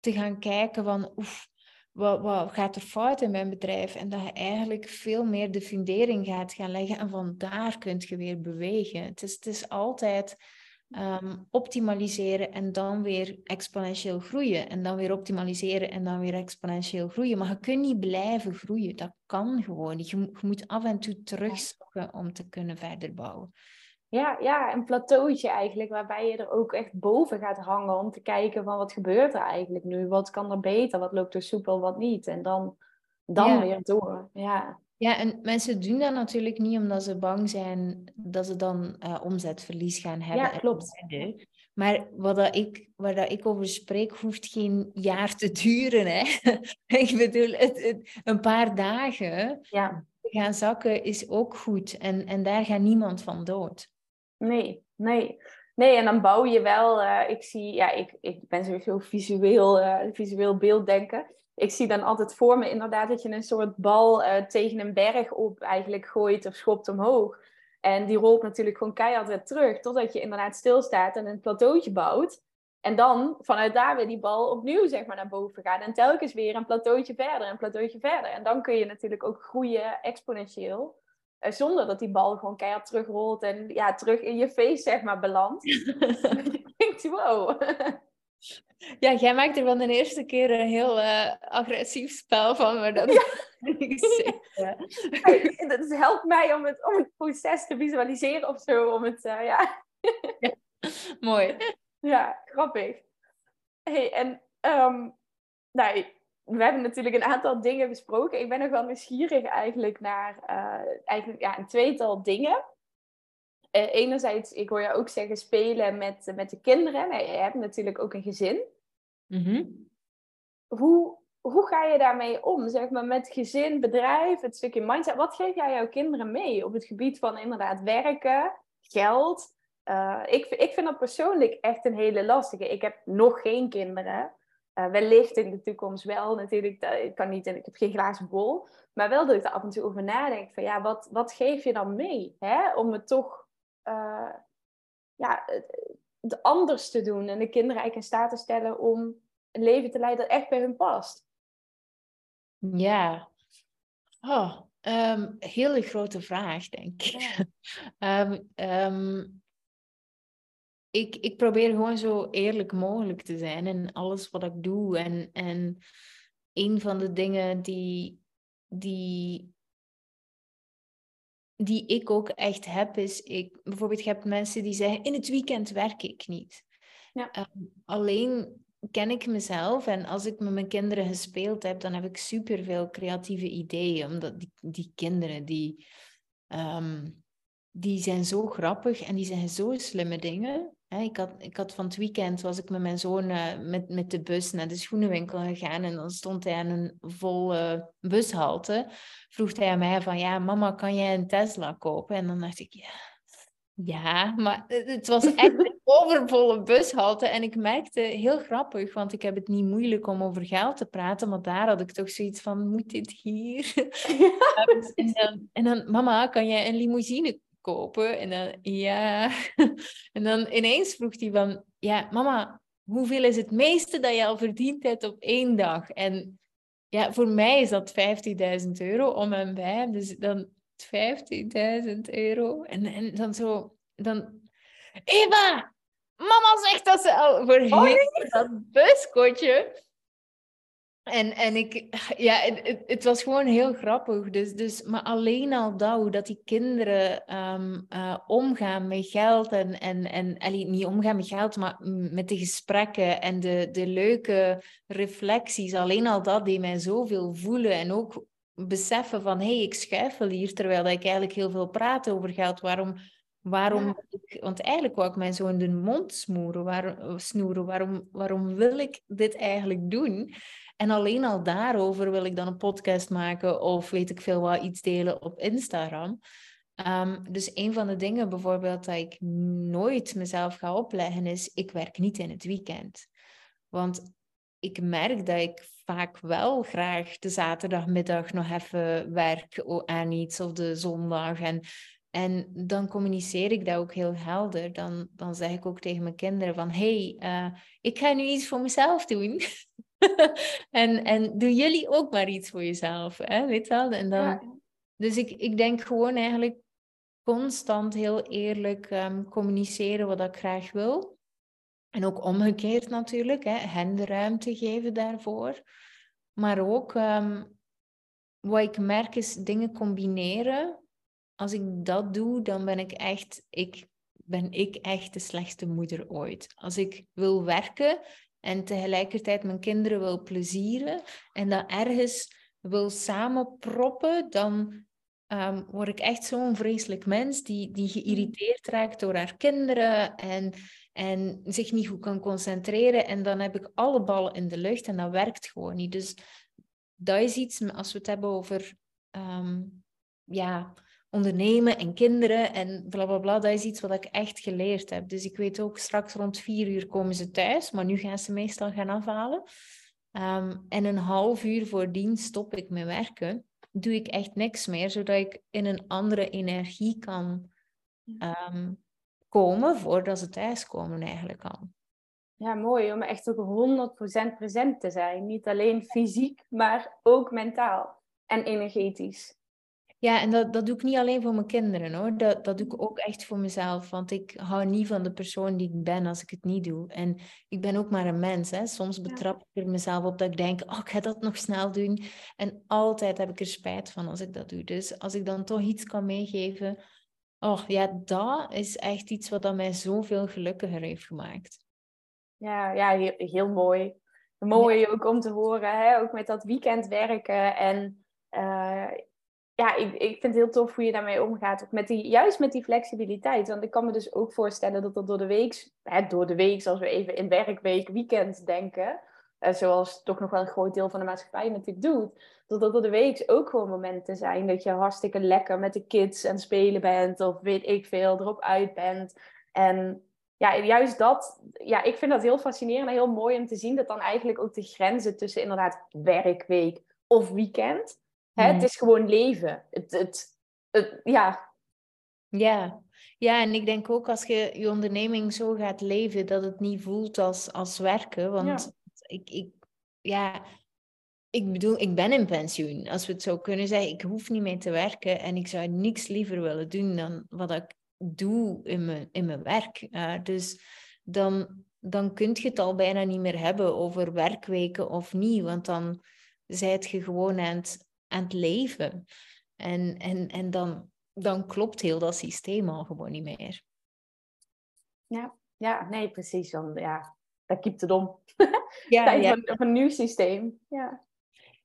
te gaan kijken van, oef, wat, wat gaat er fout in mijn bedrijf? En dat je eigenlijk veel meer de fundering gaat gaan leggen en van daar kun je weer bewegen. Het is, het is altijd ehm, optimaliseren en dan weer exponentieel groeien. En dan weer optimaliseren en dan weer exponentieel groeien. Maar je kunt niet blijven groeien. Dat kan gewoon niet. Je, je moet af en toe terugzakken om te kunnen verder bouwen. Ja, ja, een plateautje eigenlijk, waarbij je er ook echt boven gaat hangen om te kijken van wat gebeurt er eigenlijk nu? Wat kan er beter? Wat loopt er soepel, wat niet? En dan, dan weer door. Ja. Ja, en mensen doen dat natuurlijk niet omdat ze bang zijn dat ze dan uh, omzetverlies gaan hebben. Ja, klopt. Maar wat dat ik, waar dat ik over spreek, hoeft geen jaar te duren. Hè? ik bedoel, het, een paar dagen ja. gaan zakken is ook goed. En, en daar gaat niemand van dood. Nee, nee. Nee, en dan bouw je wel, uh, ik zie, ja, ik, ik ben sowieso visueel, uh, visueel beelddenken. Ik zie dan altijd voor me inderdaad dat je een soort bal uh, tegen een berg op eigenlijk gooit of schopt omhoog. En die rolt natuurlijk gewoon keihard weer terug, totdat je inderdaad stilstaat en een plateautje bouwt. En dan vanuit daar weer die bal opnieuw zeg maar, naar boven gaat. En telkens weer een plateautje verder, een plateautje verder. En dan kun je natuurlijk ook groeien exponentieel. Uh, zonder dat die bal gewoon keihard terugrolt en ja, terug in je face zeg maar belandt. je denkt, wow. Ja, jij maakt er van de eerste keer een heel uh, agressief spel van, maar dat ja. ik helpt mij om het, om het proces te visualiseren of zo. Om het, uh, ja. ja. Mooi. Ja, grappig. Hey, en um, nou, we hebben natuurlijk een aantal dingen besproken. Ik ben nog wel nieuwsgierig eigenlijk naar uh, eigenlijk, ja, een tweetal dingen. Uh, enerzijds, ik hoor je ook zeggen, spelen met, met de kinderen. Je hebt natuurlijk ook een gezin. Mm hoe, hoe ga je daarmee om? Zeg maar met gezin, bedrijf, het stukje mindset. Wat geef jij jouw kinderen mee op het gebied van inderdaad werken, geld? Uh, ik, ik vind dat persoonlijk echt een hele lastige. Ik heb nog geen kinderen. Uh, wellicht in de toekomst wel natuurlijk. Ik kan niet, ik heb geen glazen bol. Maar wel dat ik er af en toe over nadenk. Van ja, wat, wat geef je dan mee? Hè? Om het toch uh, ja, het anders te doen. En de kinderen eigenlijk in staat te stellen om een leven te leiden dat echt bij hun past. Ja. Oh, um, hele grote vraag, denk ik. um, um, ik, ik probeer gewoon zo eerlijk mogelijk te zijn in alles wat ik doe. En, en een van de dingen die, die, die ik ook echt heb, is ik, bijvoorbeeld, je hebt mensen die zeggen: in het weekend werk ik niet. Ja. alleen ken ik mezelf en als ik met mijn kinderen gespeeld heb, dan heb ik superveel creatieve ideeën. Omdat die, die kinderen, die, um, die zijn zo grappig en die zeggen zo slimme dingen. Ik, had, ik had van het weekend, was ik met mijn zoon uh, met, met de bus naar de schoenenwinkel gegaan en dan stond hij aan een volle bushalte. Vroeg hij aan mij van, ja mama, kan jij een Tesla kopen? En dan dacht ik, ja, ja, maar het was echt een overvolle bushalte. En ik merkte, heel grappig, want ik heb het niet moeilijk om over geld te praten, maar daar had ik toch zoiets van, moet dit hier? en, dan, en dan, mama, kan jij een limousine kopen? En dan, ja. en dan ineens vroeg hij van, ja, mama, hoeveel is het meeste dat je al verdiend hebt op één dag? En ja, voor mij is dat 15.000 euro om en bij. Dus dan 15.000 euro. En, en dan zo, dan... Eva, mama zegt dat ze al voor oh, dat buskotje. En, en ik, ja, het, het, was gewoon heel grappig. Dus, dus, maar alleen al dat, hoe dat die kinderen um, uh, omgaan met geld en, en, en allee, niet omgaan met geld, maar met de gesprekken en de, de leuke reflecties, alleen al dat deed mij zoveel voelen en ook beseffen van, hé, hey, ik schuifel hier, terwijl ik eigenlijk heel veel praat over geld. Waarom, waarom ik, want eigenlijk wou ik mijn zoon de mond smoeren, waar, snoeren. Waarom, waarom wil ik dit eigenlijk doen? En alleen al daarover wil ik dan een podcast maken of weet ik veel wat, iets delen op Instagram. Um, dus een van de dingen bijvoorbeeld dat ik nooit mezelf ga opleggen is, ik werk niet in het weekend. Want ik merk dat ik vaak wel graag de zaterdagmiddag nog even werk aan iets of de zondag. En, en dan communiceer ik dat ook heel helder. Dan, dan zeg ik ook tegen mijn kinderen van... hey, uh, ik ga nu iets voor mezelf doen. en, en doen jullie ook maar iets voor jezelf. Hè? Weet wel? En dan, Dus ik, ik denk gewoon eigenlijk constant heel eerlijk um, communiceren wat ik graag wil. En ook omgekeerd natuurlijk, hè, hen de ruimte geven daarvoor. Maar ook um, wat ik merk is dingen combineren. Als ik dat doe, dan ben ik echt, ik, ben ik echt de slechtste moeder ooit. Als ik wil werken en tegelijkertijd mijn kinderen wil plezieren en dat ergens wil samenproppen, dan, ehm, word ik echt zo'n vreselijk mens die, die geïrriteerd raakt door haar kinderen en, en zich niet goed kan concentreren. En dan heb ik alle ballen in de lucht en dat werkt gewoon niet. Dus dat is iets, als we het hebben over ehm, ja, ondernemen en kinderen en bla bla bla, dat is iets wat ik echt geleerd heb. Dus ik weet ook, straks rond vier uur komen ze thuis, maar nu gaan ze meestal gaan afhalen. Um, en een half uur voordien stop ik met werken. Doe ik echt niks meer, zodat ik in een andere energie kan um, komen voordat ze thuiskomen eigenlijk al. Ja, mooi om echt ook 100% present te zijn. Niet alleen fysiek, maar ook mentaal en energetisch. Ja, en dat, dat doe ik niet alleen voor mijn kinderen hoor. Dat, dat doe ik ook echt voor mezelf. Want ik hou niet van de persoon die ik ben als ik het niet doe. En ik ben ook maar een mens. Hè. Soms betrap ik er mezelf op dat ik denk, oh, ik ga dat nog snel doen. En altijd heb ik er spijt van als ik dat doe. Dus als ik dan toch iets kan meegeven, oh ja, dat is echt iets wat mij zoveel gelukkiger heeft gemaakt. Ja, ja heel, heel mooi. Mooi ook om te horen, hè? ook met dat weekend werken en... Uh, ja, ik, ik vind het heel tof hoe je daarmee omgaat. Ook met die, juist met die flexibiliteit. Want ik kan me dus ook voorstellen dat dat door de week, hè, door de week, als we even in werkweek, weekend denken, uh, zoals toch nog wel een groot deel van de maatschappij natuurlijk doet, dat dat door de week ook gewoon momenten zijn dat je hartstikke lekker met de kids en spelen bent, of weet ik veel, erop uit bent. En ja, juist dat, ja, ik vind dat heel fascinerend en heel mooi om te zien dat dan eigenlijk ook de grenzen tussen inderdaad werkweek of weekend Hè? Het is gewoon leven. Het, het, het, ja. ja. Ja, en ik denk ook als je je onderneming zo gaat leven, dat het niet voelt als, als werken. Want ik, ik, ja, ik bedoel, ik ben in pensioen. Als we het zo kunnen zeggen, ik hoef niet meer te werken en ik zou niks liever willen doen dan wat ik doe in mijn, in mijn werk. Dus dan, dan kun je het al bijna niet meer hebben over werkweken of niet, want dan zijt je gewoon aan het aan het leven. En, en, en dan, dan klopt heel dat systeem al gewoon niet meer. Ja, ja nee, precies. Dan, ja, dat kiept het om. Ja, ja. Van, een nieuw systeem. Ja.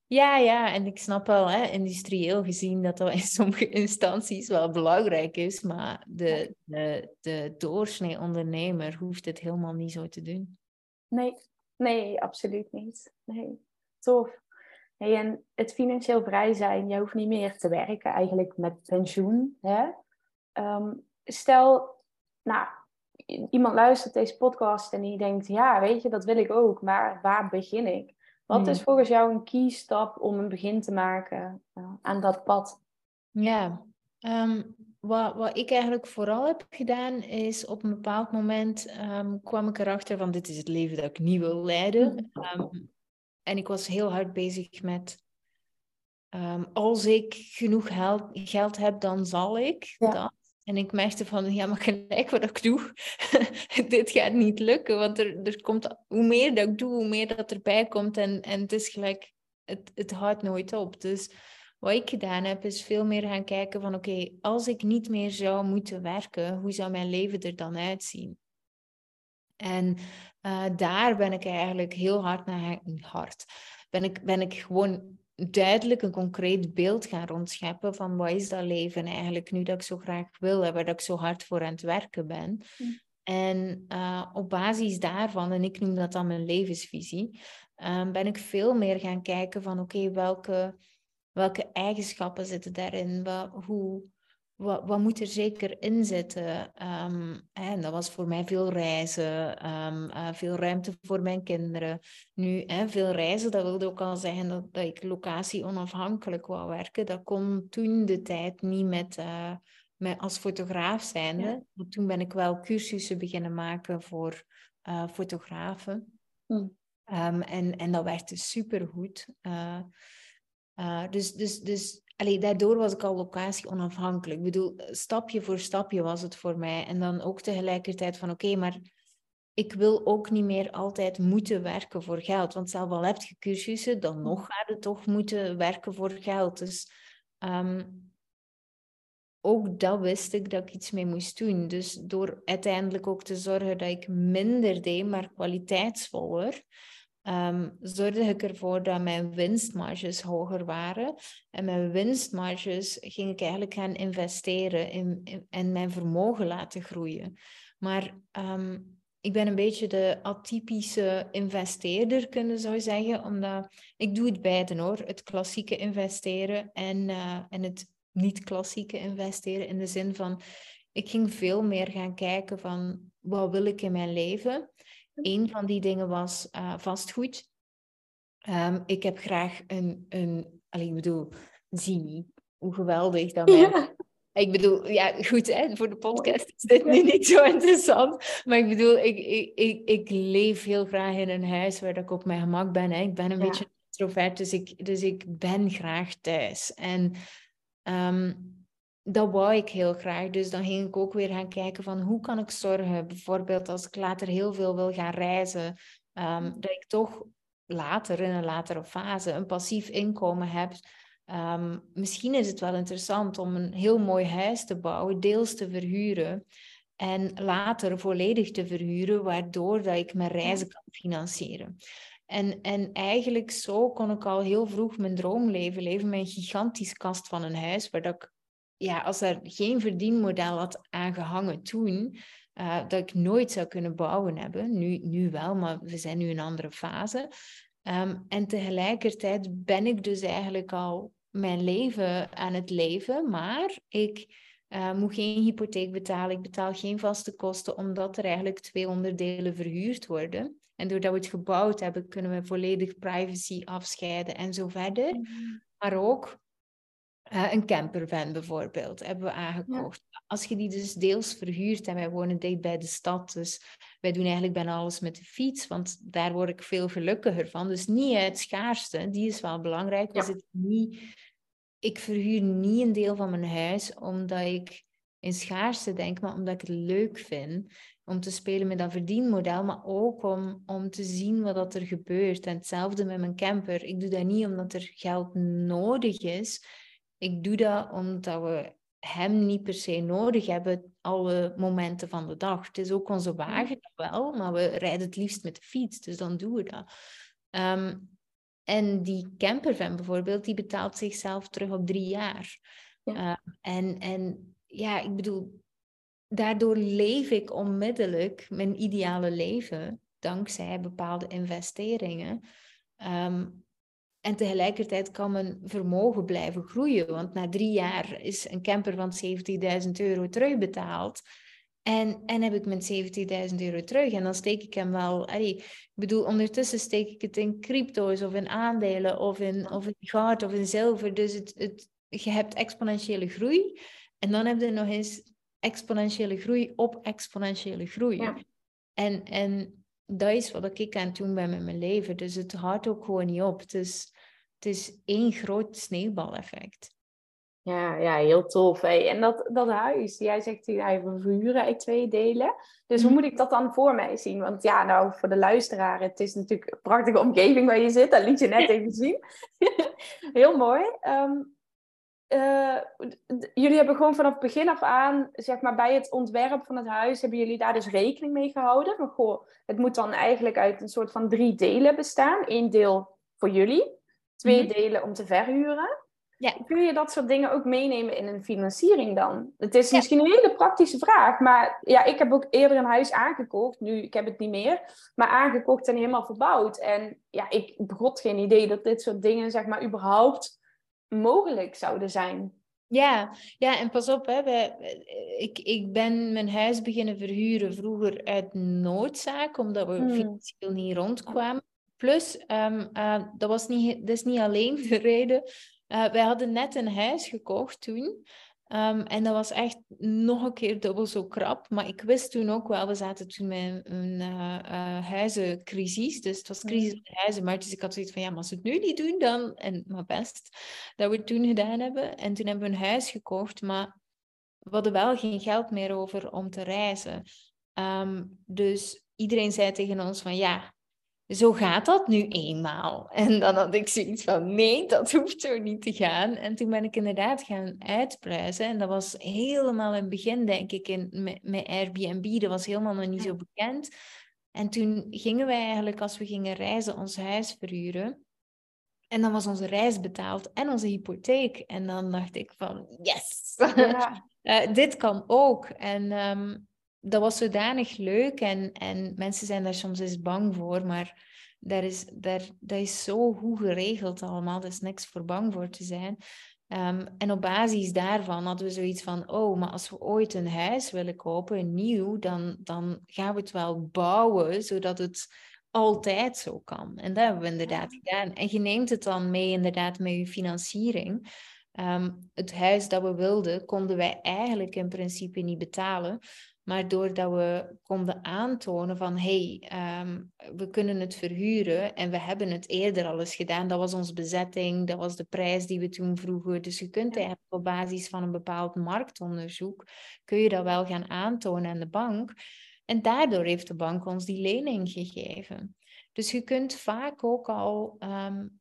Ja, ja, en ik snap wel, hè, industrieel gezien, dat dat in sommige instanties wel belangrijk is, maar de, de, de doorsnee ondernemer hoeft het helemaal niet zo te doen. Nee, nee, absoluut niet. Nee, tof en het financieel vrij zijn, je hoeft niet meer te werken eigenlijk met pensioen. Hè? Ehm, stel, nou, iemand luistert deze podcast en die denkt, ja, weet je, dat wil ik ook, maar waar begin ik? Wat is hmm. volgens jou een key stap om een begin te maken uh, aan dat pad? Ja, ehm, wat, wat ik eigenlijk vooral heb gedaan is op een bepaald moment um, kwam ik erachter van dit is het leven dat ik niet wil leiden. Um, en ik was heel hard bezig met, um, als ik genoeg geld, geld heb, dan zal ik dat. En ik merkte van, ja, maar gelijk wat ik doe, dit gaat niet lukken. Want er, er komt, hoe meer dat ik doe, hoe meer dat erbij komt. En, en het is gelijk, het, het houdt nooit op. Dus wat ik gedaan heb, is veel meer gaan kijken van, oké, als ik niet meer zou moeten werken, hoe zou mijn leven er dan uitzien? En uh, daar ben ik eigenlijk heel hard naar hard. Ben ik, ben ik gewoon duidelijk een concreet beeld gaan rondscheppen van wat is dat leven eigenlijk nu dat ik zo graag wil en waar dat ik zo hard voor aan het werken ben. Hm. En uh, op basis daarvan, en ik noem dat dan mijn levensvisie, uh, ben ik veel meer gaan kijken van oké, welke, welke eigenschappen zitten daarin? Hoe, wat, wat moet er zeker in zitten? Ehm, en dat was voor mij veel reizen, ehm, eh, veel ruimte voor mijn kinderen. Nu, hè, veel reizen, dat wilde ook al zeggen dat, dat ik locatie onafhankelijk wou werken. Dat kon toen de tijd niet met, uh, met als fotograaf zijnde. Ja. Toen ben ik wel cursussen beginnen maken voor uh, fotografen. Hm. Um, en, en dat werkte supergoed. dus, dus, dus Allee, daardoor was ik al locatie onafhankelijk. Ik bedoel, stapje voor stapje was het voor mij. En dan ook tegelijkertijd van oké, maar ik wil ook niet meer altijd moeten werken voor geld. Want zelf al heb je cursussen, dan mm. nog ga je toch moeten werken voor geld. Dus ehm, ook dat wist ik dat ik iets mee moest doen. Dus door uiteindelijk ook te zorgen dat ik minder deed, maar kwaliteitsvoller, um, zorgde ik ervoor dat mijn winstmarges hoger waren. En mijn winstmarges ging ik eigenlijk gaan investeren in, en mijn vermogen laten groeien. Maar ehm, ik ben een beetje de atypische investeerder, kunnen zou zeggen, omdat ik doe het beide hoor. Het klassieke investeren en, uh, en het niet-klassieke investeren in de zin van, ik ging veel meer gaan kijken van, wat wil ik in mijn leven? Een van die dingen was uh, vastgoed. Um, ik heb graag een, een allee, ik bedoel, zie hoe geweldig dat ja. Ik bedoel, ja, goed, hè, voor de podcast is dit nu niet zo interessant. Maar ik bedoel, ik, ik, ik, ik leef heel graag in een huis waar ik op mijn gemak ben. Hè. Ik ben een ja. beetje introvert, dus ik, dus ik ben graag thuis. En um, dat wou ik heel graag. Dus dan ging ik ook weer gaan kijken van hoe kan ik zorgen, bijvoorbeeld als ik later heel veel wil gaan reizen, um, dat ik toch later, in een latere fase, een passief inkomen heb. Um, misschien is het wel interessant om een heel mooi huis te bouwen, deels te verhuren en later volledig te verhuren, waardoor dat ik mijn reizen kan financieren. En, en eigenlijk zo kon ik al heel vroeg mijn droom leven, een gigantische kast van een huis, waar dat ik ja, als er geen verdienmodel had aangehangen toen, uh, dat ik nooit zou kunnen bouwen hebben. Nu, nu wel, maar we zijn nu in een andere fase. Um, en tegelijkertijd ben ik dus eigenlijk al mijn leven aan het leven, maar ik uh, moet geen hypotheek betalen, ik betaal geen vaste kosten, omdat er eigenlijk twee onderdelen verhuurd worden. En doordat we het gebouwd hebben, kunnen we volledig privacy afscheiden en zo verder. Mhm. Maar ook uh, een campervan bijvoorbeeld hebben we aangekocht. Als je die dus deels verhuurt en wij wonen dicht bij de stad, dus wij doen eigenlijk bijna alles met de fiets, want daar word ik veel gelukkiger van. Dus niet het schaarste, die is wel belangrijk. Ja. Het niet, ik verhuur niet een deel van mijn huis omdat ik in schaarste denk, maar omdat ik het leuk vind om te spelen met dat verdienmodel, maar ook om, om te zien wat dat er gebeurt. En hetzelfde met mijn camper. Ik doe dat niet omdat er geld nodig is, ik doe dat omdat we hem niet per se nodig hebben alle momenten van de dag. Het is ook onze wagen wel, maar we rijden het liefst met de fiets, dus dan doen we dat. Ehm, en die campervan bijvoorbeeld, die betaalt zichzelf terug op drie jaar. Ehm, en, en ja, ik bedoel, daardoor leef ik onmiddellijk mijn ideale leven, dankzij bepaalde investeringen. Ehm, en tegelijkertijd kan mijn vermogen blijven groeien. Want na drie jaar is een camper van 70.000 euro terugbetaald. En, en heb ik mijn 70.000 euro terug. En dan steek ik hem wel. Allee, ik bedoel, ondertussen steek ik het in crypto's of in aandelen of in, of in goud of in zilver. Dus het, het, je hebt exponentiële groei. En dan heb je nog eens exponentiële groei op exponentiële groei. Ja. En, en dat is wat ik aan het doen ben met mijn leven. Dus het houdt ook gewoon niet op. Het is, het is één groot sneeuwbaleffect. Ja, ja, heel tof. En dat, dat huis, jij zegt hij we verhuren uit twee delen. Dus hoe mhm. moet ik dat dan voor mij zien? Want ja, nou, voor de luisteraar, het is natuurlijk een prachtige omgeving waar je zit. Dat liet je net even zien. heel mooi. Um, uh, jullie hebben gewoon vanaf het begin af aan, zeg maar bij het ontwerp van het huis, hebben jullie daar dus rekening mee gehouden? Maar goh, het moet dan eigenlijk uit een soort van drie delen bestaan. Eén deel voor jullie, twee mhm. delen om te verhuren. Ja. Kun je dat soort dingen ook meenemen in een financiering dan? Het is misschien een hele praktische vraag, maar ja, ik heb ook eerder een huis aangekocht. Nu, ik heb het niet meer, maar aangekocht en helemaal verbouwd. En ja, ik begot geen idee dat dit soort dingen, zeg maar, überhaupt mogelijk zouden zijn. Ja, ja en pas op, hè, wij, ik, ik ben mijn huis beginnen verhuren vroeger uit noodzaak, omdat we hmm. financieel niet rondkwamen. Plus, um, uh, dat, was niet, dat is niet alleen de reden. Uh, wij hadden net een huis gekocht toen. Um, en dat was echt nog een keer dubbel zo krap. Maar ik wist toen ook wel, we zaten toen met een uh, uh, huizencrisis. Dus het was crisis met huizenmarkt. Dus ik had zoiets van, ja, maar als we het nu niet doen, dan... En maar best dat we het toen gedaan hebben. En toen hebben we een huis gekocht. Maar we hadden wel geen geld meer over om te reizen. Um, dus iedereen zei tegen ons van, ja, zo gaat dat nu eenmaal. En dan had ik zoiets van, nee, dat hoeft zo niet te gaan. En toen ben ik inderdaad gaan uitpluizen. En dat was helemaal in het begin, denk ik, in, met, met Airbnb. Dat was helemaal nog niet zo bekend. En toen gingen wij eigenlijk, als we gingen reizen, ons huis verhuren. En dan was onze reis betaald en onze hypotheek. En dan dacht ik van, yes, ja. uh, dit kan ook. En um, dat was zodanig leuk. En, en mensen zijn daar soms eens bang voor, maar daar is, daar, dat is zo goed geregeld allemaal. Er is niks voor bang voor te zijn. Um, en op basis daarvan hadden we zoiets van, oh, maar als we ooit een huis willen kopen, een nieuw, dan, dan gaan we het wel bouwen, zodat het altijd zo kan. En dat hebben we inderdaad gedaan. En je neemt het dan mee inderdaad met je financiering. Um, het huis dat we wilden, konden wij eigenlijk in principe niet betalen. Maar doordat we konden aantonen van hé, hey, um, we kunnen het verhuren en we hebben het eerder al eens gedaan. Dat was onze bezetting, dat was de prijs die we toen vroegen. Dus je kunt eigenlijk op basis van een bepaald marktonderzoek, kun je dat wel gaan aantonen aan de bank. En daardoor heeft de bank ons die lening gegeven. Dus je kunt vaak ook al um,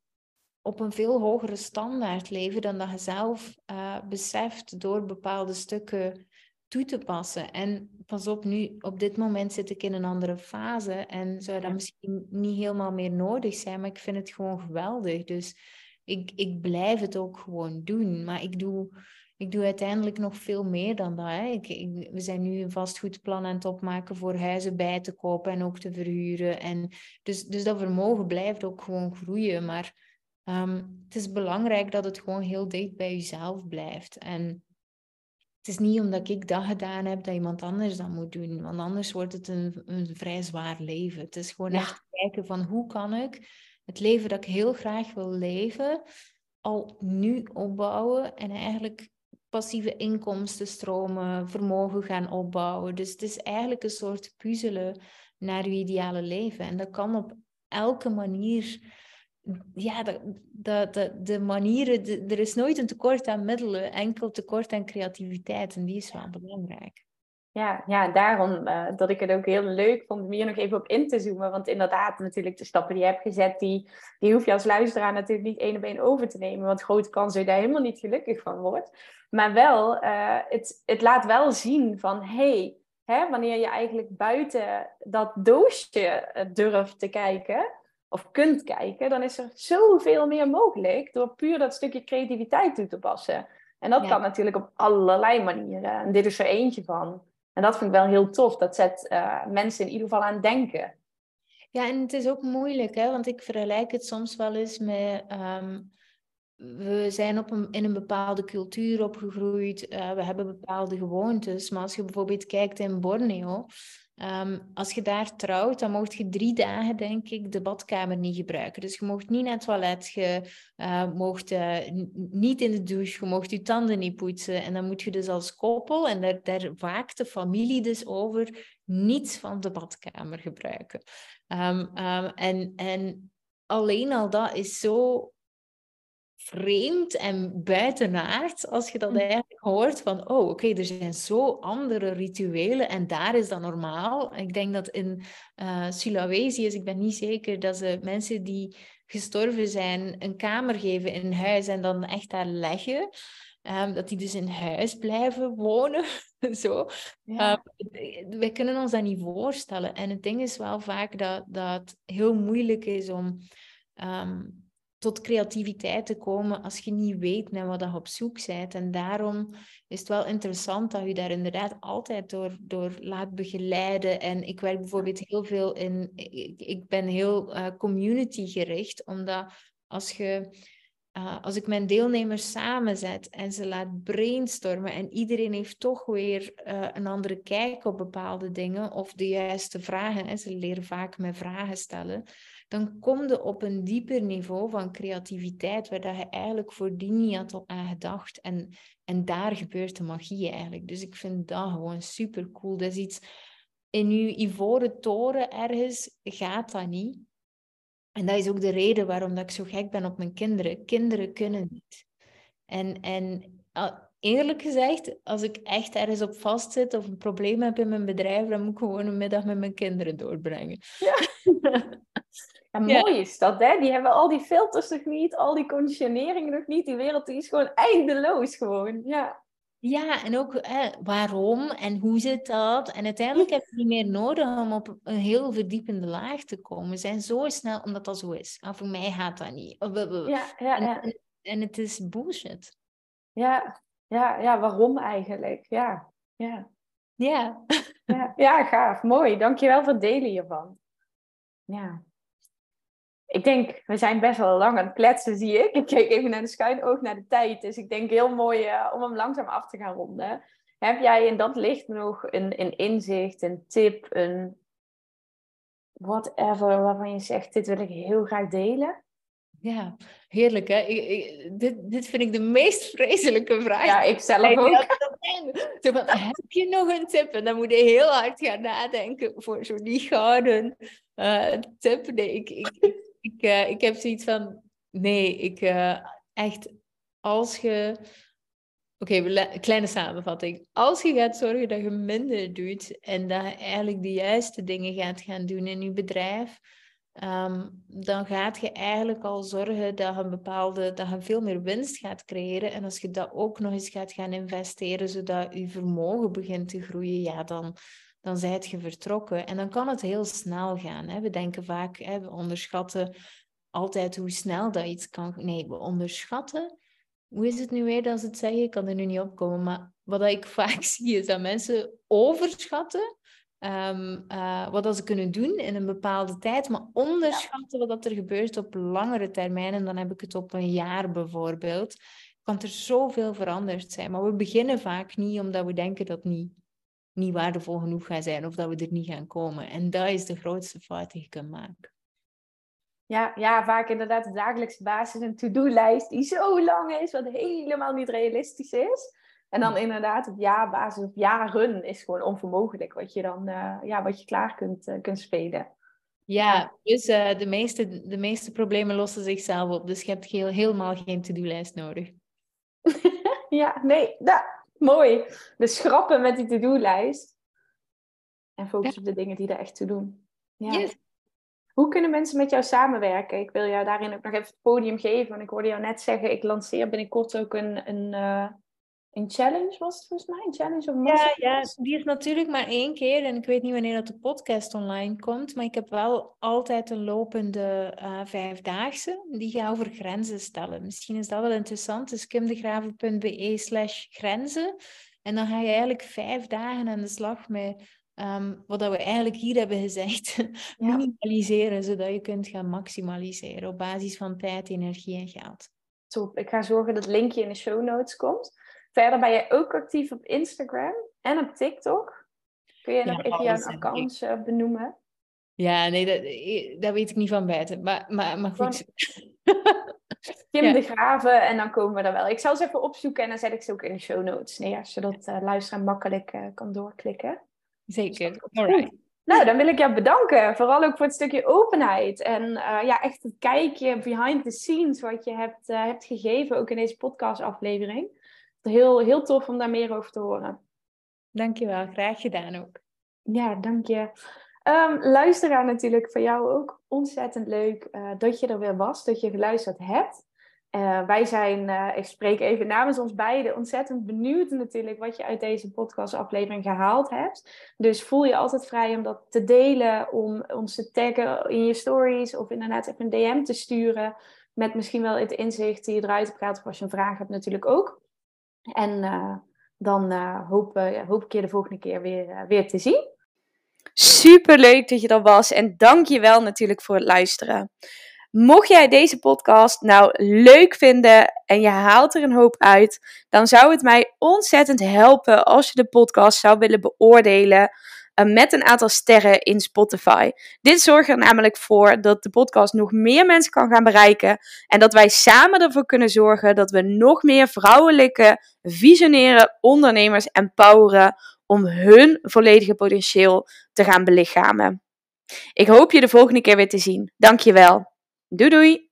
op een veel hogere standaard leven dan dat je zelf uh, beseft door bepaalde stukken toe te passen. En pas op, nu op dit moment zit ik in een andere fase en zou dat misschien niet helemaal meer nodig zijn, maar ik vind het gewoon geweldig. Dus ik, ik blijf het ook gewoon doen. Maar ik doe, ik doe uiteindelijk nog veel meer dan dat. Hè. Ik, we zijn nu een vastgoedplan aan het opmaken voor huizen bij te kopen en ook te verhuren. En dus, dus dat vermogen blijft ook gewoon groeien. Maar um, het is belangrijk dat het gewoon heel dicht bij jezelf blijft. En het is niet omdat ik dat gedaan heb dat iemand anders dat moet doen. Want anders wordt het een, een vrij zwaar leven. Het is gewoon echt kijken van hoe kan ik het leven dat ik heel graag wil leven al nu opbouwen en eigenlijk passieve inkomstenstromen, vermogen gaan opbouwen. Dus het is eigenlijk een soort puzzelen naar je ideale leven. En dat kan op elke manier ja, de, de, de, manieren, er is nooit een tekort aan middelen, enkel tekort aan creativiteit. En die is wel belangrijk. Ja, ja daarom uh, dat ik het ook heel leuk vond om hier nog even op in te zoomen. Want inderdaad, natuurlijk de stappen die je hebt gezet, die, die hoef je als luisteraar natuurlijk niet één op één over te nemen. Want grote kans dat je daar helemaal niet gelukkig van wordt. Maar wel, uh, het, het laat wel zien van, hey, hè, wanneer je eigenlijk buiten dat doosje eh, durft te kijken of kunt kijken, dan is er zoveel meer mogelijk door puur dat stukje creativiteit toe te passen. En dat kan natuurlijk op allerlei manieren. En dit is er eentje van. En dat vind ik wel heel tof. Dat zet uh, mensen in ieder geval aan het denken. Ja, en het is ook moeilijk, hè? want ik vergelijk het soms wel eens met. Um, we zijn op een, in een bepaalde cultuur opgegroeid, uh, we hebben bepaalde gewoontes. Maar als je bijvoorbeeld kijkt in Borneo, Ehm, als je daar trouwt, dan mocht je drie dagen, denk ik, de badkamer niet gebruiken. Dus je mocht niet naar het toilet, je uh, mocht uh, niet in de douche, je mocht je tanden niet poetsen. En dan moet je dus als koppel, en daar, daar waakt de familie dus over, niets van de badkamer gebruiken. Um, um, en, en alleen al dat is zo vreemd en buitenaard als je dat hm. eigenlijk hoort van, oh oké, er zijn zo andere rituelen en daar is dat normaal. Ik denk dat in uh, Sulawesi is, ik ben niet zeker, dat ze mensen die gestorven zijn een kamer geven in huis en dan echt daar leggen. Um, dat die dus in huis blijven wonen. Zo. Ja. Um, wij kunnen ons dat niet voorstellen. En het ding is wel vaak dat, dat het heel moeilijk is om um, tot creativiteit te komen als je niet weet naar wat je op zoek bent. En daarom is het wel interessant dat je daar inderdaad altijd door, door laat begeleiden. En ik werk bijvoorbeeld heel veel in... Ik, ik ben heel uh, community gericht, omdat als je... Uh, als ik mijn deelnemers samenzet en ze laat brainstormen en iedereen heeft toch weer uh, een andere kijk op bepaalde dingen of de juiste vragen, en ze leren vaak met vragen stellen, dan kom je op een dieper niveau van creativiteit, waar dat je eigenlijk voordien niet had aan gedacht. En, en daar gebeurt de magie eigenlijk. Dus ik vind dat gewoon super cool. Dat is iets in je ivoren toren ergens gaat dat niet. En dat is ook de reden waarom dat ik zo gek ben op mijn kinderen. Kinderen kunnen niet. En, en eerlijk gezegd, als ik echt ergens op vastzit of een probleem heb in mijn bedrijf, dan moet ik gewoon een middag met mijn kinderen doorbrengen. Ja. En mooi is dat, hè? Die hebben al die filters nog niet, al die conditioneringen nog niet. Die wereld die is gewoon eindeloos gewoon, ja. Ja, en ook waarom en hoe zit dat? En uiteindelijk heb je niet meer nodig om op een heel verdiepende laag te komen. We zijn zo snel, omdat dat zo is. Ah, voor mij gaat dat niet. Ja, ja, ja. En, en, het is bullshit. Ja, ja, ja, waarom eigenlijk? Ja, ja. Ja. ja. Ja, gaaf. Mooi. Dankjewel voor het delen hiervan. Ja. Ik denk, we zijn best wel lang aan het kletsen, zie ik. Ik keek even naar de schuin oog naar de tijd. Dus ik denk heel mooi uh, om hem langzaam af te gaan ronden. Heb jij in dat licht nog een, een inzicht, een tip, een whatever waarvan je zegt, dit wil ik heel graag delen? Ja, heerlijk hè. Ik, dit, dit vind ik de meest vreselijke vraag. Ja, ik zelf ook. heb je nog een tip? En dan moet je heel hard gaan nadenken voor zo'n die gouden uh, tip. Nee, ik, ik, ik, uh, ik heb zoiets van, nee, ik uh, echt, als je... Oké, kleine samenvatting. Als je gaat zorgen dat je minder doet en dat je eigenlijk de juiste dingen gaat gaan doen in je bedrijf, um, dan gaat je eigenlijk al zorgen dat je een bepaalde, dat je veel meer winst gaat creëren. En als je dat ook nog eens gaat gaan investeren, zodat je vermogen begint te groeien, ja, dan, dan zijt je vertrokken. En dan kan het heel snel gaan. Hè? We denken vaak, hè, we onderschatten altijd hoe snel dat iets kan. Nee, we onderschatten. Hoe is het nu weer dat ze het zeggen? Ik kan er nu niet op komen. Maar wat ik vaak zie is dat mensen overschatten um, uh, wat ze kunnen doen in een bepaalde tijd, maar onderschatten wat er gebeurt op langere termijn. En dan heb ik het op een jaar bijvoorbeeld. Kan er zoveel veranderd zijn. Maar we beginnen vaak niet omdat we denken dat niet niet waardevol genoeg gaan zijn of dat we er niet gaan komen. En dat is de grootste fout die je kunt maken. Ja, ja, vaak inderdaad de dagelijkse basis een to-do-lijst die zo lang is, wat helemaal niet realistisch is. En dan inderdaad op jaarbasis of jaren is gewoon onvermogelijk wat je dan uh, ja, wat je klaar kunt, uh, kunt spelen. Ja, dus uh, de, meeste, de meeste problemen lossen zichzelf op. Dus je hebt heel, helemaal geen to-do-lijst nodig. ja, nee, nou, Mooi. Dus schrappen met die to-do-lijst. En focus op de dingen die er echt toe doen. Ja. Hoe kunnen mensen met jou samenwerken? Ik wil jou daarin ook nog even het podium geven. Want ik hoorde jou net zeggen, ik lanceer binnenkort ook een, een, uh, een challenge, was het volgens mij? Een challenge of ja, ja, die is natuurlijk maar één keer. En ik weet niet wanneer dat de podcast online komt. Maar ik heb wel altijd een lopende uh, vijfdaagse. Die gaat over grenzen stellen. Misschien is dat wel interessant. Dus kimdegraven.be slash grenzen. En dan ga je eigenlijk vijf dagen aan de slag met um, wat we eigenlijk hier hebben gezegd. minimaliseren, zodat je kunt gaan maximaliseren op basis van tijd, energie en geld. Top. Ik ga zorgen dat het linkje in de show notes komt. Verder ben je ook actief op Instagram en op TikTok. Kun je nog even jouw accounts uh, benoemen? Ja, nee, dat, dat weet ik niet van buiten. Maar, maar, maar goed. Kim de Graven en dan komen we er wel. Ik zal ze even opzoeken en dan zet ik ze ook in de show notes neer. Zodat uh, luisteraar makkelijk uh, kan doorklikken. Zeker. Nou, dan wil ik jou bedanken. Vooral ook voor het stukje openheid. En uh, ja, echt het kijkje behind the scenes wat je hebt, hebt gegeven. Ook in deze podcastaflevering heel, heel tof om daar meer over te horen. Dankjewel, graag gedaan ook. Ja, dank je. Um, luisteraar natuurlijk voor jou ook ontzettend leuk uh, dat je er weer was, dat je geluisterd hebt. Uh, wij zijn, uh, ik spreek even namens ons beiden, ontzettend benieuwd natuurlijk wat je uit deze podcastaflevering gehaald hebt. Dus voel je altijd vrij om dat te delen, om ons te taggen in je stories of inderdaad even een DM te sturen. Met misschien wel het inzicht die je eruit hebt gehaald of als je een vraag hebt natuurlijk ook. En uh, dan uh, hoop, uh, hoop ik je de volgende keer weer, weer te zien. Super leuk dat je er was en dank je wel natuurlijk voor het luisteren. Mocht jij deze podcast nou leuk vinden en je haalt er een hoop uit, dan zou het mij ontzettend helpen als je de podcast zou willen beoordelen eh, met een aantal sterren in Spotify. Dit zorgt er namelijk voor dat de podcast nog meer mensen kan gaan bereiken en dat wij samen ervoor kunnen zorgen dat we nog meer vrouwelijke, visionaire ondernemers empoweren om hun volledige potentieel te gaan belichamen. Ik hoop je de volgende keer weer te zien. Dankjewel. Doei doei!